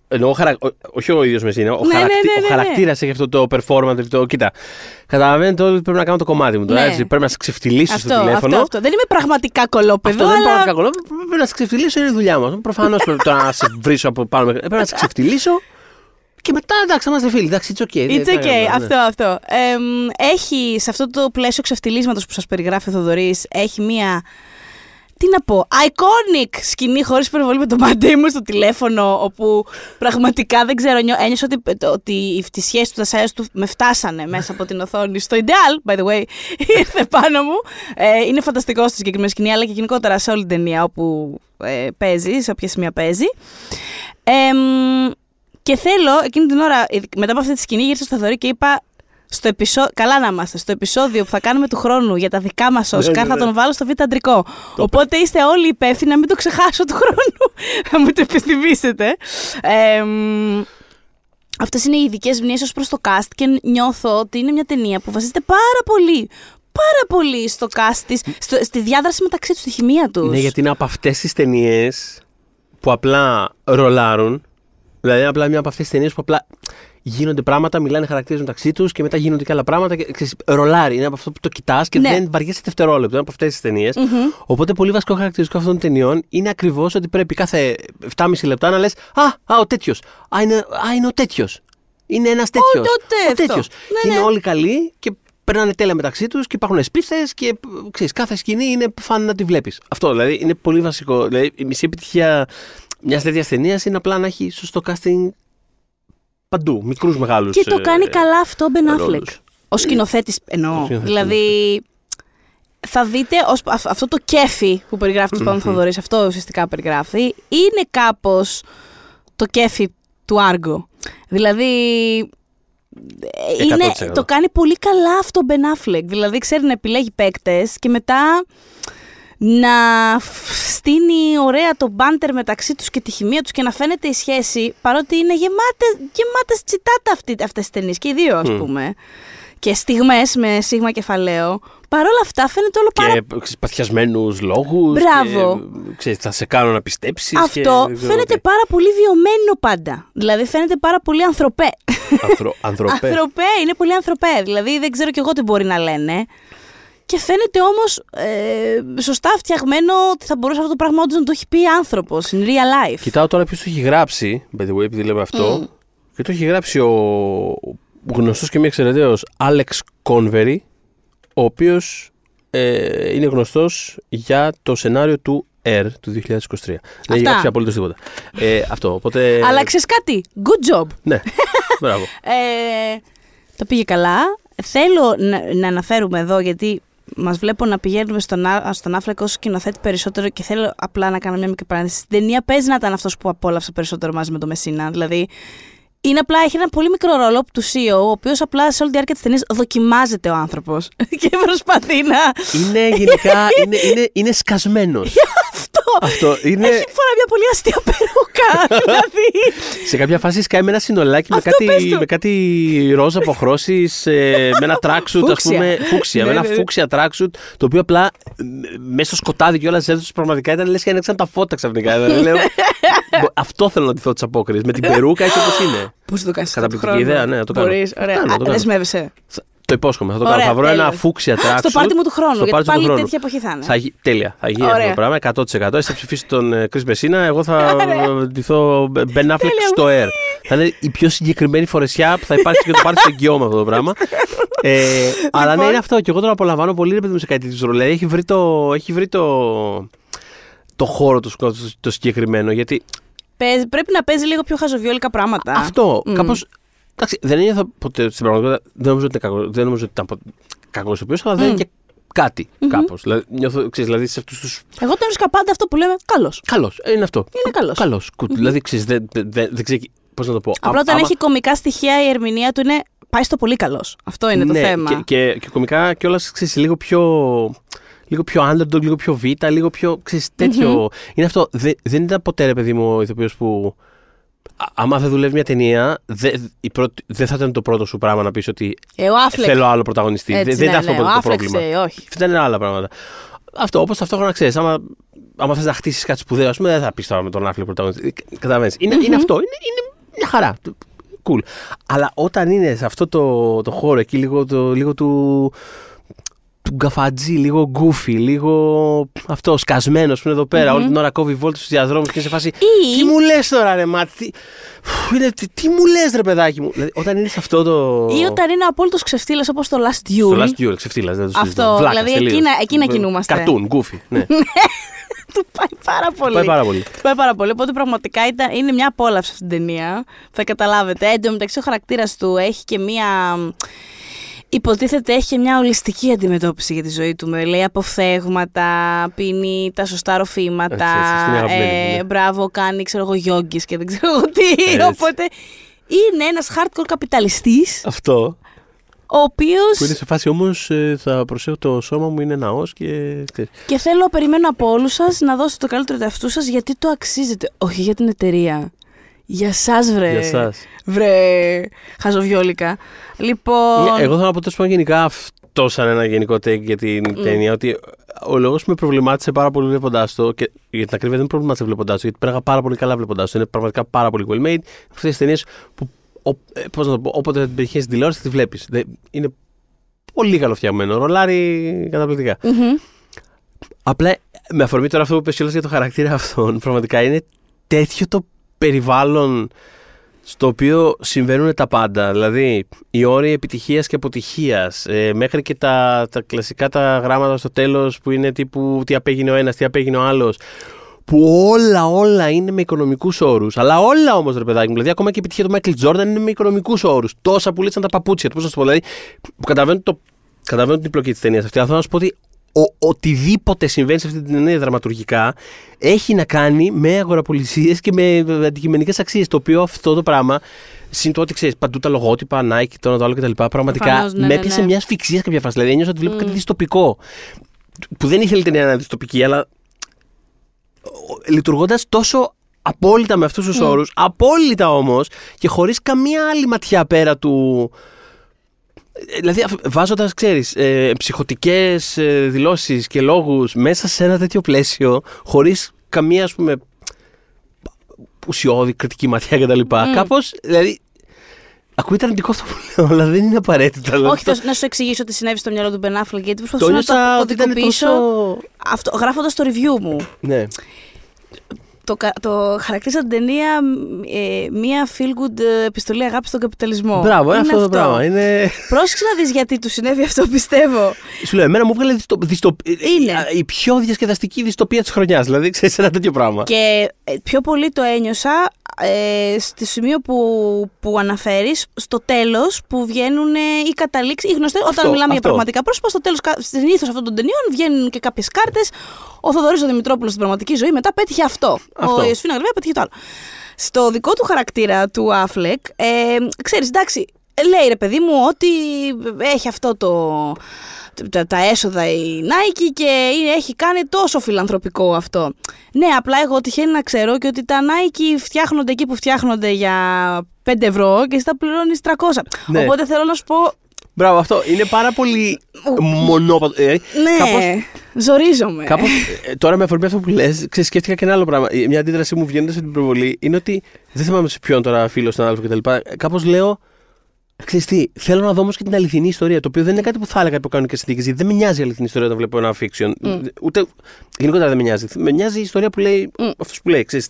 Εννοώ, χαρα... ο- όχι ο ίδιος Μεσίνα, ο, Ναι, χαρακτη... ναι, ναι, ναι, ο χαρακτήρα έχει αυτό το performative. Το... Κοίτα, καταλαβαίνετε όλοι ότι πρέπει να κάνω το κομμάτι μου. Τώρα, Ναι. έτσι, πρέπει να σε ξεφτυλίσω στο Αυτό, τηλέφωνο. αυτό, αυτό. Δεν είμαι πραγματικά κολόπεδο, Αυτό δεν είναι αλλά... πραγματικά καλό. Πρέπει να σε ξεφτυλίσω, είναι η δουλειά μου. Προφανώς πρέπει τώρα να σε βρίσω από πάνω. μέχρι- Πρέπει να σε ξεφτυλίσω και μετά εντάξει, να είμαστε φίλοι. Εντάξει, it's okay. It's Δεν- okay, ναι. αυτό, αυτό. Εμ, έχει σε αυτό το πλαίσιο ξεφτυλίσματος που σας περιγράφει ο Θοδωρής, έχει μία, τι να πω, iconic σκηνή χωρίς υπερβολή με τον Matt μου στο τηλέφωνο, όπου πραγματικά δεν ξέρω, νιώ- ένιωσα ότι, το- ότι οι φτυσιές του, τα σάιες του με φτάσανε μέσα από την οθόνη. Στο Ideal, by the way, [laughs] ήρθε πάνω μου. Ε, είναι φανταστικό στη συγκεκριμένη σκηνή, αλλά και γενικότερα σε όλη την ταινία όπου ε, παίζει, σε όποια σημεία παίζει. Εμ, και θέλω εκείνη την ώρα, ειδικ- μετά από αυτή τη σκηνή, γύρισα στο Θοδωρή και είπα: Στο επεισόδιο, καλά να είμαστε, στο επεισόδιο που θα κάνουμε του χρόνου για τα δικά μας Όσκαρ ναι, θα ναι. τον βάλω στο β' αντρικό. Οπότε είστε όλοι υπεύθυνοι να μην το ξεχάσω του χρόνου. [laughs] να μου το επιθυμήσετε. Ε, μ, Αυτές είναι οι ειδικές μνήες ως προς το cast και νιώθω ότι είναι μια ταινία που βασίζεται πάρα πολύ, πάρα πολύ στο cast της, στο- στη διάδραση μεταξύ τους, στη χημεία τους. Ναι, γιατί είναι από αυτές τις ταινίες που απλά ρολάρουν. Δηλαδή, είναι απλά μια από αυτές τις ταινίες που απλά γίνονται πράγματα, μιλάνε χαρακτήρες μεταξύ τους και μετά γίνονται και άλλα πράγματα. Και, ξέρεις, ρολάρει. Είναι από αυτό που το κοιτάς και Ναι. δεν βαριέσαι δευτερόλεπτο. Είναι από αυτές τις ταινίες. Οπότε, πολύ βασικό χαρακτηριστικό αυτών των ταινιών είναι ακριβώς ότι πρέπει κάθε 7,5 λεπτά να λες Α, α, ο τέτοιος. Α, είναι, α, είναι ο τέτοιος. Είναι ένας τέτοιος. τότε αυτό. τέτοιος. Ναι, και είναι ναι. όλοι καλοί και περνάνε τέλεια μεταξύ τους και υπάρχουν σπίθες και ξέρεις, κάθε σκηνή είναι φαν να τη βλέπεις. Αυτό δηλαδή είναι πολύ βασικό. Δηλαδή, η μισή επιτυχία μιας τέτοιας ταινίας είναι απλά να έχει σωστό casting παντού, μικρούς μεγάλους. Και το κάνει καλά αυτό ο Μπεν Αφλεκ. ρόλους. Ο σκηνοθέτης εννοώ. σκηνοθέτης, δηλαδή, θα δείτε ως, αυ- αυτό το κέφι που περιγράφει ο Σπάνο Θοδωρής, αυτό ουσιαστικά περιγράφει, είναι κάπως το κέφι του Άργο. Δηλαδή, ε, είναι, 100%. το κάνει πολύ καλά αυτό ο Μπεν Αφλεκ. Δηλαδή, ξέρει να επιλέγει παίκτες και μετά να φ- στείνει ωραία το μπάντερ μεταξύ τους και τη χημεία τους και να φαίνεται η σχέση, παρότι είναι γεμάτες, γεμάτες τσιτάτα αυτή, αυτές τις ταινίες και οι δύο ας Μμ. πούμε. Και στιγμές με σίγμα κεφαλαίο. Παρ' όλα αυτά φαίνεται όλο πάρα Και παθιασμένους λόγους. Μπράβο. Και, ξέρεις, θα σε κάνω να πιστέψεις. Αυτό φαίνεται πάρα πολύ βιωμένο πάντα. Δηλαδή φαίνεται πάρα πολύ ανθρωπέ. Ανθρω, [laughs] ανθρωπέ. ανθρωπέ, είναι πολύ ανθρωπέ. Δηλαδή δεν ξέρω κι εγώ τι μπορεί να λένε. Και φαίνεται όμως ε, σωστά φτιαγμένο ότι θα μπορούσε αυτό το πράγμα όντως να το έχει πει άνθρωπος in real life. Κοιτάω τώρα ποιος το έχει γράψει, by the way, επειδή λέμε αυτό. Μμ. Και το έχει γράψει ο γνωστός και μη εξαιρεταίος Alex Convery, ο οποίος ε, είναι γνωστός για το σενάριο του Air του 2023. Δεν έχει γράψει απολύτως τίποτα. Ε, αυτό. Οπότε. Αλλά ξέρεις κάτι; Good job. Ναι, [laughs] μπράβο. Ε, το πήγε καλά. Θέλω να, να αναφέρουμε εδώ γιατί μας βλέπω να πηγαίνουμε στον, Ά- στον Άφλεκ ως σκηνοθέτη περισσότερο και θέλω απλά να κάνω μια μικρή παρένθεση. Στην ταινία παίζει να ήταν αυτός που απόλαυσα περισσότερο μαζί με το Μεσίνα. Δηλαδή, είναι απλά, έχει ένα πολύ μικρό ρόλο του CEO, ο οποίος απλά σε όλη τη διάρκεια της ταινίας δοκιμάζεται ο άνθρωπος [laughs] και προσπαθεί να. είναι γενικά. είναι, είναι, είναι σκασμένος. [laughs] αυτό! αυτό είναι. Έχει φορά μια πολύ αστεία περούκα. [laughs] δηλαδή. Σε κάποια φάση σκάει με ένα συνολάκι με Αυτό κάτι, πες του. με κάτι ροζ αποχρώσεις, με ένα [laughs] tracksuit, ας Φούξια. πούμε. Φούξια, Ναι, με ένα ναι, ναι. φούξια tracksuit, το οποίο απλά ε, μέσα στο σκοτάδι και όλα έδωσε πραγματικά ήταν λες και άνοιξαν τα φώτα ξαφνικά. Δηλαδή, λέω, [laughs] «Μπο- αυτό θέλω να ντυθώ της απόκρισης. Με την περούκα έτσι όπως είναι. Πώς το κάνεις Καταπληκτική ιδέα, ναι, το κάνω. Μπορείς, Το ωραία. κάνω, το Α, κάνω. Δεσμεύεσαι. Το υπόσχομαι, θα το Ωραία, κάνω. Θα βρω ένα τέλεια. φούξια tracksuit. Στο πάρτι μου του χρόνου, στο γιατί πάρτι μου πάλι του χρόνου. τέτοια εποχή θα είναι. Θα γι- τέλεια. Θα γίνει Ωραία. αυτό το πράγμα 100%. Εσύ θα ψηφίσεις τον ε, Chris Messina, εγώ θα [laughs] Ωραία. ντυθώ Ben Affleck Τέλεια. στο Air. Θα είναι η πιο συγκεκριμένη φορεσιά που θα υπάρξει και το πάρει στο εγγυώμα αυτό το πράγμα. [laughs] ε, αλλά ναι, Λοιπόν. είναι αυτό. Και εγώ τον απολαμβάνω πολύ ρε παιδί μου σε κάτι τέτοιο ρόλο. Δηλαδή, Έχει βρει το, έχει βρει το, το χώρο του το, το συγκεκριμένο. Γιατί Παίζει- πρέπει να παίζει λίγο πιο χαζοβιόλικα πράγματα. αυτό Μμ. κάπως. Εντάξει, δεν είναι ποτέ στην πραγματικότητα. Δεν νομίζω ότι, είναι κακό, δεν νομίζω ότι ήταν ποτέ κακός ηθοποιός, αλλά δεν είναι και κάτι κάπως. Δηλαδή, νιώθω, ξέρεις, δηλαδή σε αυτούς του. Εγώ τον βρίσκα πάντα αυτό που λέμε καλός. Καλός. Είναι αυτό. Είναι καλός. Καλός. Δηλαδή, ξέρεις, δεν, δεν, δεν, δεν ξέρω. Πώς να το πω. Απλά Α- όταν άμα- έχει κομικά στοιχεία η ερμηνεία του είναι πάει στο πολύ καλός. Αυτό είναι το ναι, θέμα. Και, και, και κομικά κιόλας λίγο πιο. Λίγο πιο underdog, λίγο πιο β, λίγο πιο. Ξέρεις, τέτοιο. Είναι αυτό. Δε- δεν ήταν ποτέ ρε παιδί μου ο ηθοποιός που. Α- Άμα δεν δουλεύει μια ταινία, δε- η πρώτη- δεν θα ήταν το πρώτο σου πράγμα να πεις ότι Ε, ο Άφλεκ. θέλω άλλο πρωταγωνιστή. Έτσι, δεν δεν ναι, ήταν αυτό ναι, το ο Άφλεκ πρόβλημα. ξέρει, όχι. Ήταν άλλα πράγματα. Αυτό, όπως ταυτόχρονα ξέρεις, άμα, άμα θες να χτίσεις κάτι σπουδαίο, ας πούμε, δεν θα πεις τώρα με τον Άφλεκ πρωταγωνιστή. Καταλαβαίνεις. Είναι, είναι αυτό. Είναι, είναι μια χαρά. Cool. Αλλά όταν είναι σε αυτό το, το χώρο εκεί, λίγο, το, λίγο του. Του γκαφατζή, λίγο γκούφι, λίγο αυτό σκασμένος που είναι εδώ πέρα, όλη την ώρα κόβει βόλτες στους διαδρόμους και είναι σε φάση. Ή- Τι μου λες τώρα, ρε Μάτι, τι, Φου, είναι, τι, τι μου λες, ρε παιδάκι μου. Δηλαδή, όταν είναι σε αυτό το. Ή όταν είναι απόλυτος ξεφτύλας όπως το Last Duel. Στο Last Duel, ξεφτύλας. Δεν το Αυτό, συζητώ. Βλάκας, δηλαδή, τελείως. εκεί να- εκεί να κινούμαστε. Καρτούν, γκούφι. [laughs] Ναι. Του πάει πάρα πολύ. Πάει πάρα πολύ. Του πάει πάρα πολύ. Οπότε πραγματικά ήταν, είναι μια απόλαυση αυτή την ταινία. Θα καταλάβετε. Εν τω μεταξύ, ο χαρακτήρας του έχει και μια. Υποτίθεται έχει και μια ολιστική αντιμετώπιση για τη ζωή του. Με λέει αποφθέγματα, πίνει τα σωστά ροφήματα. Έτσι, έτσι, είναι αγαπημένη μου, ναι. μπράβο, κάνει ξέρω εγώ γιόγκis και δεν ξέρω εγώ τι. Έτσι. Οπότε είναι ένας hardcore καπιταλιστής Αυτό. ο οποίος. Που είναι σε φάση όμως θα προσέχω το σώμα μου είναι ναός και. Και θέλω, περιμένω από όλους σας να δώσετε το καλύτερο του εαυτού σας γιατί το αξίζετε. Όχι για την εταιρεία. Για εσά, βρε. Για εσάς. Βρε. Χαζοβιόλικα. Λοιπόν. Ναι, Εγώ θέλω να πω τόσο πάνω γενικά αυτό σαν ένα γενικό take για την ταινία. Ότι ο λόγος που με προβλημάτισε πάρα πολύ βλέποντάς το. Και για την ακρίβεια δεν με προβλημάτισε βλέποντάς το, γιατί πέραγα πάρα πολύ καλά βλέποντάς το. Είναι πραγματικά πάρα πολύ well made. Αυτές τις ταινίες που. ε, πώς να το πω, όποτε την πετυχαίνεις στην τηλεόραση, τη βλέπεις. Είναι πολύ καλοφτιαγμένο. Ρολάρι καταπληκτικά. Μμμ. Απλά με αφορμή τώρα αυτό που είπες κιόλας για το χαρακτήρα αυτόν, πραγματικά είναι τέτοιο το περιβάλλον στο οποίο συμβαίνουν τα πάντα. Δηλαδή, οι όροι επιτυχίας και αποτυχίας, μέχρι και τα, τα κλασικά τα γράμματα στο τέλος που είναι τύπου τι απέγινε ο ένας, τι απέγινε ο άλλος. Που όλα, όλα είναι με οικονομικούς όρους. Αλλά όλα όμως, ρε παιδάκι μου. Δηλαδή, ακόμα και η επιτυχία του Μάικλ Τζόρνταν είναι με οικονομικούς όρους. Τόσα που λύσαν τα παπούτσια. Πώς να σου πω, δηλαδή, που καταλαβαίνω, το, καταλαβαίνω την πλοκή της ταινίας αυτή. Αλλά θέλω να σου πω ότι ο, οτιδήποτε συμβαίνει σε αυτή την ταινία δραματουργικά έχει να κάνει με αγοραπολισίες και με αντικειμενικές αξίες. Το οποίο αυτό το πράγμα, συν το ότι ξέρεις παντού τα λογότυπα, Nike, το ένα το άλλο κτλ. Πραγματικά Προφανώς, ναι, με ναι, έπιασε ναι. μια ασφυξία σε κάποια φάση. Δηλαδή ένιωσα ότι βλέπω κάτι δυστοπικό. Που δεν ήθελε η ταινία να είναι δυστοπική, αλλά λειτουργώντας τόσο απόλυτα με αυτούς τους όρους, απόλυτα όμως και χωρίς καμία άλλη ματιά πέρα του. Ε, Δηλαδή, βάζοντας, ξέρεις, ε, ψυχοτικές ε, δηλώσεις και λόγους μέσα σε ένα τέτοιο πλαίσιο, χωρίς καμία, ας πούμε, ουσιώδη κριτική ματιά κτλ. Mm. Κάπως, δηλαδή. Ακούγεται αρνητικό αυτό που λέω, αλλά δεν είναι απαραίτητα. Δηλαδή, Όχι, θα- να σου εξηγήσω τι συνέβη στο μυαλό του Ben Affleck, γιατί το προσπαθούσα να νιώσα το ότι ήταν κωδικοποιήσω τόσο. αυτό, γράφοντας το review μου. Ναι. Το, κα- το χαρακτήρισα την ταινία ε, μία feel-good ε, επιστολή αγάπης στον καπιταλισμό. Μπράβο, είναι Είναι αυτό το πράγμα. Είναι... Πρόσεξε να δεις γιατί του συνέβη αυτό, πιστεύω. Σου λέω, εμένα μου βγάλε διστο... διστο... Είναι. η πιο διασκεδαστική δυστοπία της χρονιάς. Δηλαδή, ξέρεις ένα τέτοιο πράγμα. Και ε, πιο πολύ το ένιωσα ε, στη σημείο που, που αναφέρεις, στο τέλος που βγαίνουν ε, οι καταλήξεις, οι γνωστές, Αυτό, όταν μιλάμε για αυτό. πραγματικά πρόσωπα, στο τέλος συνήθως αυτών των ταινιών βγαίνουν και κάποιες κάρτες. Ο Θοδωρής ο Δημητρόπουλος στην πραγματική ζωή μετά πέτυχε αυτό. Αυτό. Ο Ιωσήφινα Γραβέα πέτυχε το άλλο. Στο δικό του χαρακτήρα του Αφλεκ, ε, ξέρεις, εντάξει, λέει ρε παιδί μου ότι έχει αυτό το, τα, τα έσοδα η Nike και είναι- έχει κάνει τόσο φιλανθρωπικό αυτό. Ναι, απλά εγώ τυχαίνει να ξέρω και ότι τα Nike φτιάχνονται εκεί που φτιάχνονται για 5 ευρώ και εσύ τα πληρώνεις 300. Ναι. Οπότε θέλω να σου πω, Μπράβο, αυτό είναι πάρα πολύ μονόπατο. Ε, ναι, κάπως, ζορίζομαι. κάπως, ε, τώρα με αφορμή αυτό που λες, σκέφτηκα και ένα άλλο πράγμα. Ε, Μια αντίδραση μου βγαίνοντα από την προβολή είναι ότι. Δεν θυμάμαι σε ποιον τώρα φίλο, στον άλλο κτλ. Κάπως λέω. Ξέρεις τι, θέλω να δω όμως και την αληθινή ιστορία. Το οποίο δεν είναι κάτι που θα έλεγα από κανονικέ συνθήκε. Γιατί δεν με νοιάζει η αληθινή ιστορία όταν βλέπω ένα fiction. Ούτε. Γενικότερα δεν με νοιάζει. Με νοιάζει η ιστορία που λέει Mm. αυτός που λέει. Ξέρεις,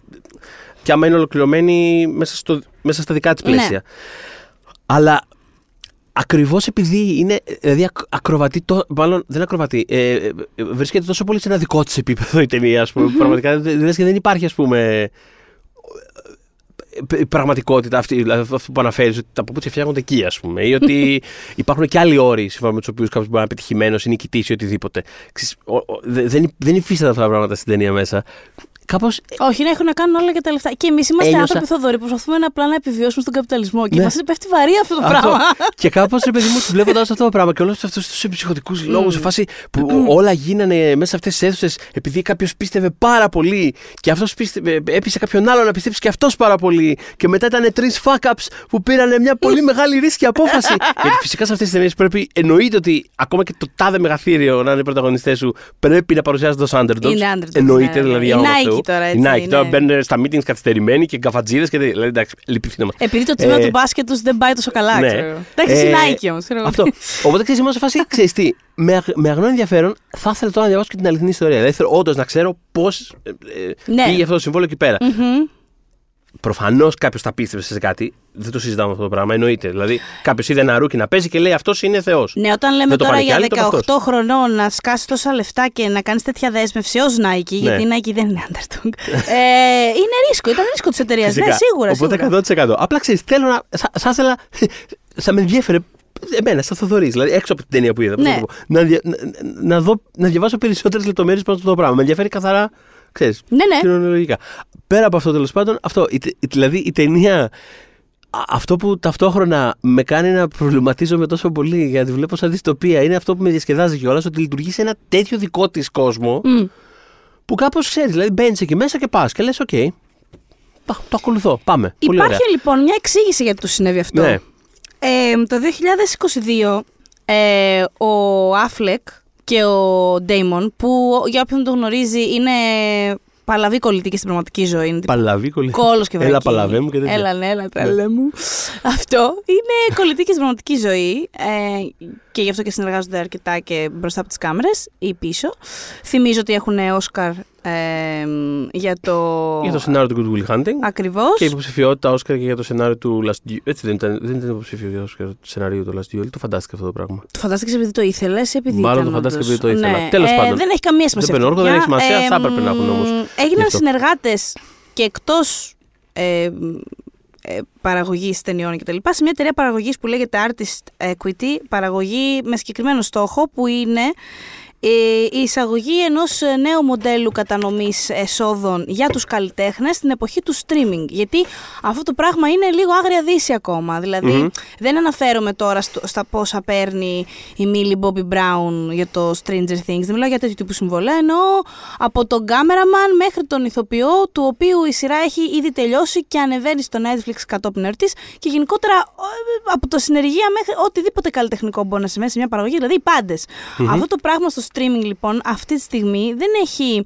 και άμα είναι ολοκληρωμένη μέσα, στο, μέσα στα δικά της Ναι. πλαίσια. Αλλά ακριβώς επειδή είναι. Δηλαδή, ακ, ακροβατή. Το, μάλλον δεν ακροβατή. Ε, ε, βρίσκεται τόσο πολύ σε ένα δικό της επίπεδο η ταινία, ας πούμε. Πραγματικά δεν, λες και δεν υπάρχει, ας πούμε. Ε, η πραγματικότητα αυτή, δηλαδή αυτό που αναφέρεις, ότι τα παπούτσια φτιάχνονται εκεί, ας πούμε, ή ότι [laughs] υπάρχουν και άλλοι όροι σύμφωνα με τους οποίους κάποιος μπορεί να είναι πετυχημένο ή νικητής ή οτιδήποτε. Ξέρεις, ο- ο- δε- δεν, δεν υφίσταται αυτά τα πράγματα στην ταινία μέσα. Κάπω. Όχι, να έχουν να κάνουν όλα και τα λεφτά. Και εμείς είμαστε Ένιωσα- άνθρωποι, Θοδωρή, που προσπαθούμε να απλά να επιβιώσουμε στον καπιταλισμό. Και Ναι. μας πέφτει βαρύ αυτό το Αυτό. πράγμα. Και κάπως ρε παιδί μου, βλέποντας αυτό το πράγμα και όλους αυτούς τους ψυχοτικού λόγους, σε φάση που όλα γίνανε μέσα σε αυτές τις αίθουσες επειδή κάποιος πίστευε πάρα πολύ και αυτός έπεισε κάποιον άλλο να πιστέψει και αυτός πάρα πολύ. Και μετά ήταν τρεις fuck ups που πήραν μια πολύ μεγάλη ρίσκη απόφαση. [laughs] Γιατί φυσικά σε αυτές τις ταινίες πρέπει, εννοείται ότι ακόμα και το τάδε μεγαθύριο να είναι οι πρωταγωνιστές σου πρέπει να παρουσιάζονται ως underdogs. Είναι underdogs, Εννοείται ναι, δηλαδή. ναι. Για Η όνομα Nike Θεού. τώρα, Η έτσι, Nike ναι. τώρα μπαίνουν στα meetings καθυστερημένοι και γκαφατζήδες και. τέτοια. Δηλαδή εντάξει, λυπήθηκα. Επειδή το τμήμα Ε, του μπάσκετ τους δεν πάει τόσο καλά, ναι. ξέρω. Εντάξει, Ε, είναι Nike όμως. Αυτό. Οπότε ξέρεις, είμαι σε φάση, [laughs] ξέρεις τι, με, αγ- με αγνό ενδιαφέρον θα ήθελα τώρα να διαβάσω και την αληθινή ιστορία. Δηλαδή θέλω όντως να ξέρω πώς ε, ε, Ναι. πήγε αυτό το συμβόλαιο εκεί πέρα. Προφανώς κάποιος τα πίστευε σε κάτι. Δεν το συζητάμε αυτό το πράγμα. Εννοείται. Δηλαδή κάποιος είδε ένα rookie να παίζει και λέει αυτός είναι Θεός. Ναι, όταν λέμε Δεν το τώρα πάνε κι για άλλοι, το 18 είπε χρονών να σκάσει τόσα λεφτά και να κάνεις τέτοια δέσμευση ως Nike, γιατί η Nike δεν είναι underdog. ε, είναι ρίσκο, ήταν ρίσκο της εταιρείας. Ναι, σίγουρα. Οπότε σίγουρα. 100%. Απλά ξέρεις, θέλω να. Θα, θα ήθελα. Θα με ενδιέφερε εμένα, σαν Θοδωρής, δηλαδή έξω από την ταινία που είδα. πώς Ναι. να, το πω, να, δια- να, να, δω, να διαβάσω περισσότερες λεπτομέρειες πάνω στο πράγμα. Με ενδιαφέρει καθαρά, ξέρεις, Ναι, ναι. κοινωνιολογικά. Πέρα από αυτό τέλος πάντων, αυτό, η, τε- δηλαδή η ταινία αυτό που ταυτόχρονα με κάνει να προβληματίζομαι τόσο πολύ γιατί βλέπω σαν δυστοπία είναι αυτό που με διασκεδάζει κιόλας ότι λειτουργεί σε ένα τέτοιο δικό της κόσμο Μμ. που κάπως ξέρεις. Δηλαδή μπαίνεις εκεί μέσα και πας και λες: Οκ, το, το ακολουθώ. Πάμε. Πολύ Υπάρχει ωραία. λοιπόν μια εξήγηση γιατί του συνέβη αυτό. Ναι. Ε, το 2022 ε, ο Άφλεκ και ο Ντέιμον που για όποιον το γνωρίζει είναι παλαβοί κολλητοί και στην πραγματική ζωή. Είναι Παλαβοί, κολλη-. Κώλος και βρακί. Έλα, παλαβέ μου και τέτοια. Έλα, ναι, έλα, τρέλε μου. Αυτό είναι κολλητή και στην πραγματική ζωή. Ε, και γι' αυτό και συνεργάζονται αρκετά και μπροστά από τις κάμερες ή πίσω. Θυμίζω ότι έχουν Όσκαρ ε, για το. Για το σενάριο του Good Will Hunting. Ακριβώς. Και υποψηφιότητα Όσκαρ και για το σενάριο του Last Duel. Έτσι δεν ήταν, δεν ήταν υποψήφιο για το Όσκαρ του σενάριου του Last Duel. Το φαντάστηκα αυτό το πράγμα. Το φαντάστηκες επειδή το ήθελες, επειδή. Μάλλον ήταν το φαντάστηκα όντως. επειδή το ήθελα. Ναι. Τέλος Ε, πάντων. Δεν έχει καμία σημασία. Δεν παίρνω αυτό, όρκο, δεν έχει παιδιά. σημασία, θα έπρεπε να έχουν όμως. Έγιναν Γι' αυτό. συνεργάτες και εκτός ε, ε, παραγωγής ταινιών κτλ. σε μια εταιρεία παραγωγής που λέγεται Artist Equity, παραγωγή με συγκεκριμένο στόχο που είναι ε, η εισαγωγή ενός ε, νέου μοντέλου κατανομής εσόδων για τους καλλιτέχνες στην εποχή του streaming. Γιατί αυτό το πράγμα είναι λίγο άγρια δύση ακόμα. Δηλαδή, Μμμ. δεν αναφέρομαι τώρα στο- στα πόσα παίρνει η Millie Bobby Brown για το Stranger Things. Δεν μιλάω για τέτοιου τύπου συμβολέ. Εννοώ από τον κάμεραμαν μέχρι τον ηθοποιό, του οποίου η σειρά έχει ήδη τελειώσει και ανεβαίνει στο Netflix κατόπιν εορτής και γενικότερα ε, από το συνεργεία μέχρι οτιδήποτε καλλιτεχνικό μπορεί να συμβαίνει σε μια παραγωγή, δηλαδή οι παντες Αυτό το πράγμα στο streaming λοιπόν αυτή τη στιγμή δεν έχει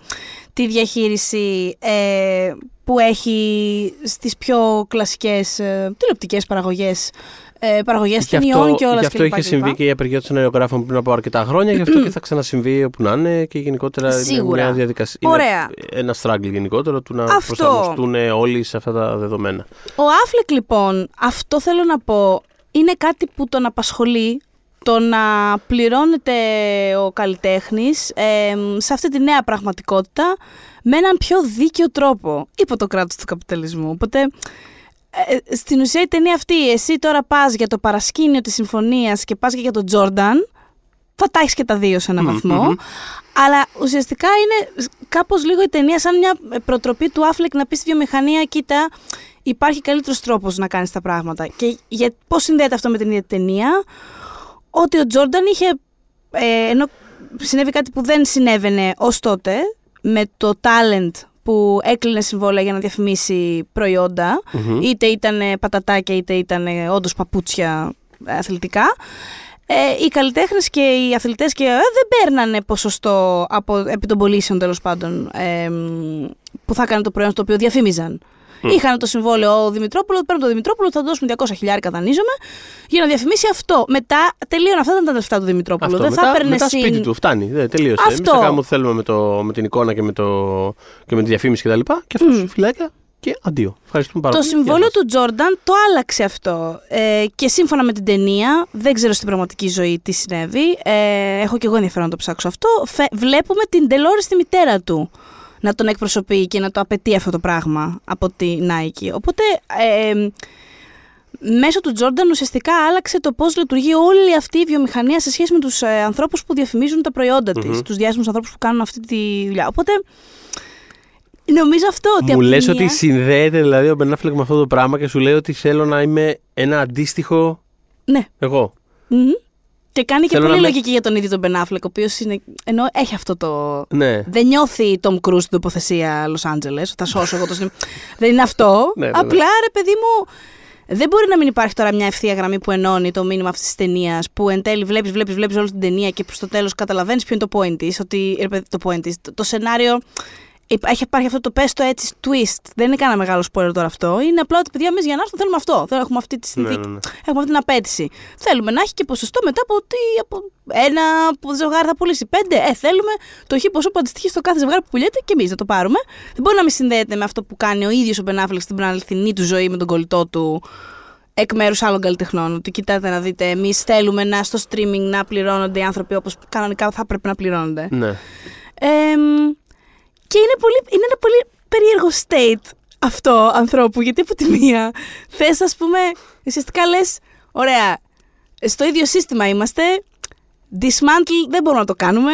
τη διαχείριση ε, που έχει στις πιο κλασικές ε, τηλεοπτικές παραγωγές, ε, παραγωγές Γι' ταινιών αυτό, και όλας γι αυτό είχε συμβεί και η απεργία των σεναριογράφων πριν από αρκετά χρόνια, γι' αυτό και θα ξανασυμβεί όπου να είναι και γενικότερα είναι Σίγουρα. μια διαδικασία. Ωραία. Είναι ένα struggle γενικότερο του να Αυτό. προσαρμοστούν όλοι σε αυτά τα δεδομένα. Ο Άφλεκ λοιπόν, αυτό θέλω να πω, είναι κάτι που τον απασχολεί το να πληρώνεται ο καλλιτέχνης ε, σε αυτή τη νέα πραγματικότητα με έναν πιο δίκαιο τρόπο υπό το κράτος του καπιταλισμού. Οπότε ε, στην ουσία η ταινία αυτή, εσύ τώρα πας για το παρασκήνιο της συμφωνίας και πας και για τον Τζόρνταν, θα τα έχεις και τα δύο σε έναν Μμμ, βαθμό. μμμ. Αλλά ουσιαστικά είναι κάπως λίγο η ταινία σαν μια προτροπή του Άφλεκ να πεις στη βιομηχανία: Κοίτα, υπάρχει καλύτερος τρόπος να κάνεις τα πράγματα. Και για, πώς συνδέεται αυτό με την ίδια ταινία, ότι ο Τζόρνταν είχε. Ε, ενώ συνέβη κάτι που δεν συνέβαινε ως τότε, με το talent που έκλεινε συμβόλαια για να διαφημίσει προϊόντα, Μμμ. είτε ήταν πατατάκια, είτε ήταν όντως παπούτσια ε, αθλητικά. Ε, οι καλλιτέχνες και οι αθλητές και ε, δεν παίρνανε ποσοστό από, επί των πωλήσεων τέλος πάντων ε, μ, που θα έκανε το προϊόν το οποίο διαφήμιζαν. Είχαν το συμβόλαιο ο Δημητρόπουλο, παίρνουν τον Δημητρόπουλο, θα δώσουμε 200 χιλιάρικα, δανείζομαι, για να διαφημίσει αυτό. Μετά τελείωνε. Αυτά ήταν τα λεφτά του Δημητρόπουλου. Αυτό. δεν μετά, θα έπαιρνε μετά συν- σπίτι του, φτάνει. Δεν, τελείωσε. Εμείς Αυτό. θα κάνουμε ό,τι θέλουμε με, το, με την εικόνα και με, το, και με τη διαφήμιση κτλ. Και, και αυτό φυλάκια και αντίο. Ευχαριστούμε πάρα Το πολύ. συμβόλαιο Γεια σας. του Τζόρνταν το άλλαξε αυτό. Ε, και σύμφωνα με την ταινία, δεν ξέρω στην πραγματική ζωή τι συνέβη. Ε, έχω και εγώ ενδιαφέρον να το ψάξω αυτό. Φε, βλέπουμε την Ντελόρη στη μητέρα του να τον εκπροσωπεί και να το απαιτεί αυτό το πράγμα από τη Nike. Οπότε ε, μέσω του Τζόρνταν ουσιαστικά άλλαξε το πώς λειτουργεί όλη αυτή η βιομηχανία σε σχέση με τους ε, ανθρώπους που διαφημίζουν τα προϊόντα της, Μμμ. τους διάσημους ανθρώπους που κάνουν αυτή τη δουλειά. Οπότε νομίζω αυτό ότι Μου απ' τη λες μία- ότι συνδέεται δηλαδή ο Μπενάφλεκ με αυτό το πράγμα και σου λέει ότι θέλω να είμαι ένα αντίστοιχο Ναι. εγώ. Μμμ. Και κάνει και Θέλω πολύ να με- λογική για τον ίδιο τον Μπενάφλεκ, ο οποίος είναι. ενώ έχει αυτό το. Ναι. Δεν νιώθει Tom Cruise στην τοποθεσία Λο Άντζελε. Θα σώσω εγώ το σινεμά. [laughs] Δεν είναι αυτό. Ναι, ναι, ναι. Απλά ρε παιδί μου. Δεν μπορεί να μην υπάρχει τώρα μια ευθεία γραμμή που ενώνει το μήνυμα αυτής της ταινίας. Που εν τέλει βλέπεις, βλέπεις, βλέπεις όλη την ταινία και προς το τέλος καταλαβαίνεις ποιο είναι το point τη. Ότι ρε παιδί, το point της, το, το σενάριο. Υπ- Έχει υπάρχει αυτό το πες το έτσι twist. Δεν είναι κανένα μεγάλο spoiler τώρα αυτό. Είναι απλά ότι παιδιά, εμείς για να έρθουμε θέλουμε αυτό. Δεν έχουμε αυτή τη Ναι, συνθήκη. ναι, ναι. Έχουμε αυτή την απέτηση. Θέλουμε να έχει και ποσοστό μετά από ότι από ένα που ζευγάρι θα πουλήσει πέντε. Ε, θέλουμε το χ ποσό που αντιστοιχεί στο κάθε ζευγάρι που πουλιέται και εμείς να το πάρουμε. Δεν μπορεί να μην συνδέεται με αυτό που κάνει ο ίδιος ο Μπενάφλεξ στην αληθινή του ζωή με τον κολλητό του εκ μέρους άλλων καλλιτεχνών. Ότι κοιτάτε να δείτε, εμείς θέλουμε να στο streaming να πληρώνονται οι άνθρωποι όπως κανονικά θα πρέπει να πληρώνονται. Ναι. Εμ, και είναι, πολύ, είναι ένα πολύ περίεργο state αυτό ανθρώπου, γιατί από τη μία θες ας πούμε, ουσιαστικά λες, ωραία, στο ίδιο σύστημα είμαστε, dismantle δεν μπορούμε να το κάνουμε,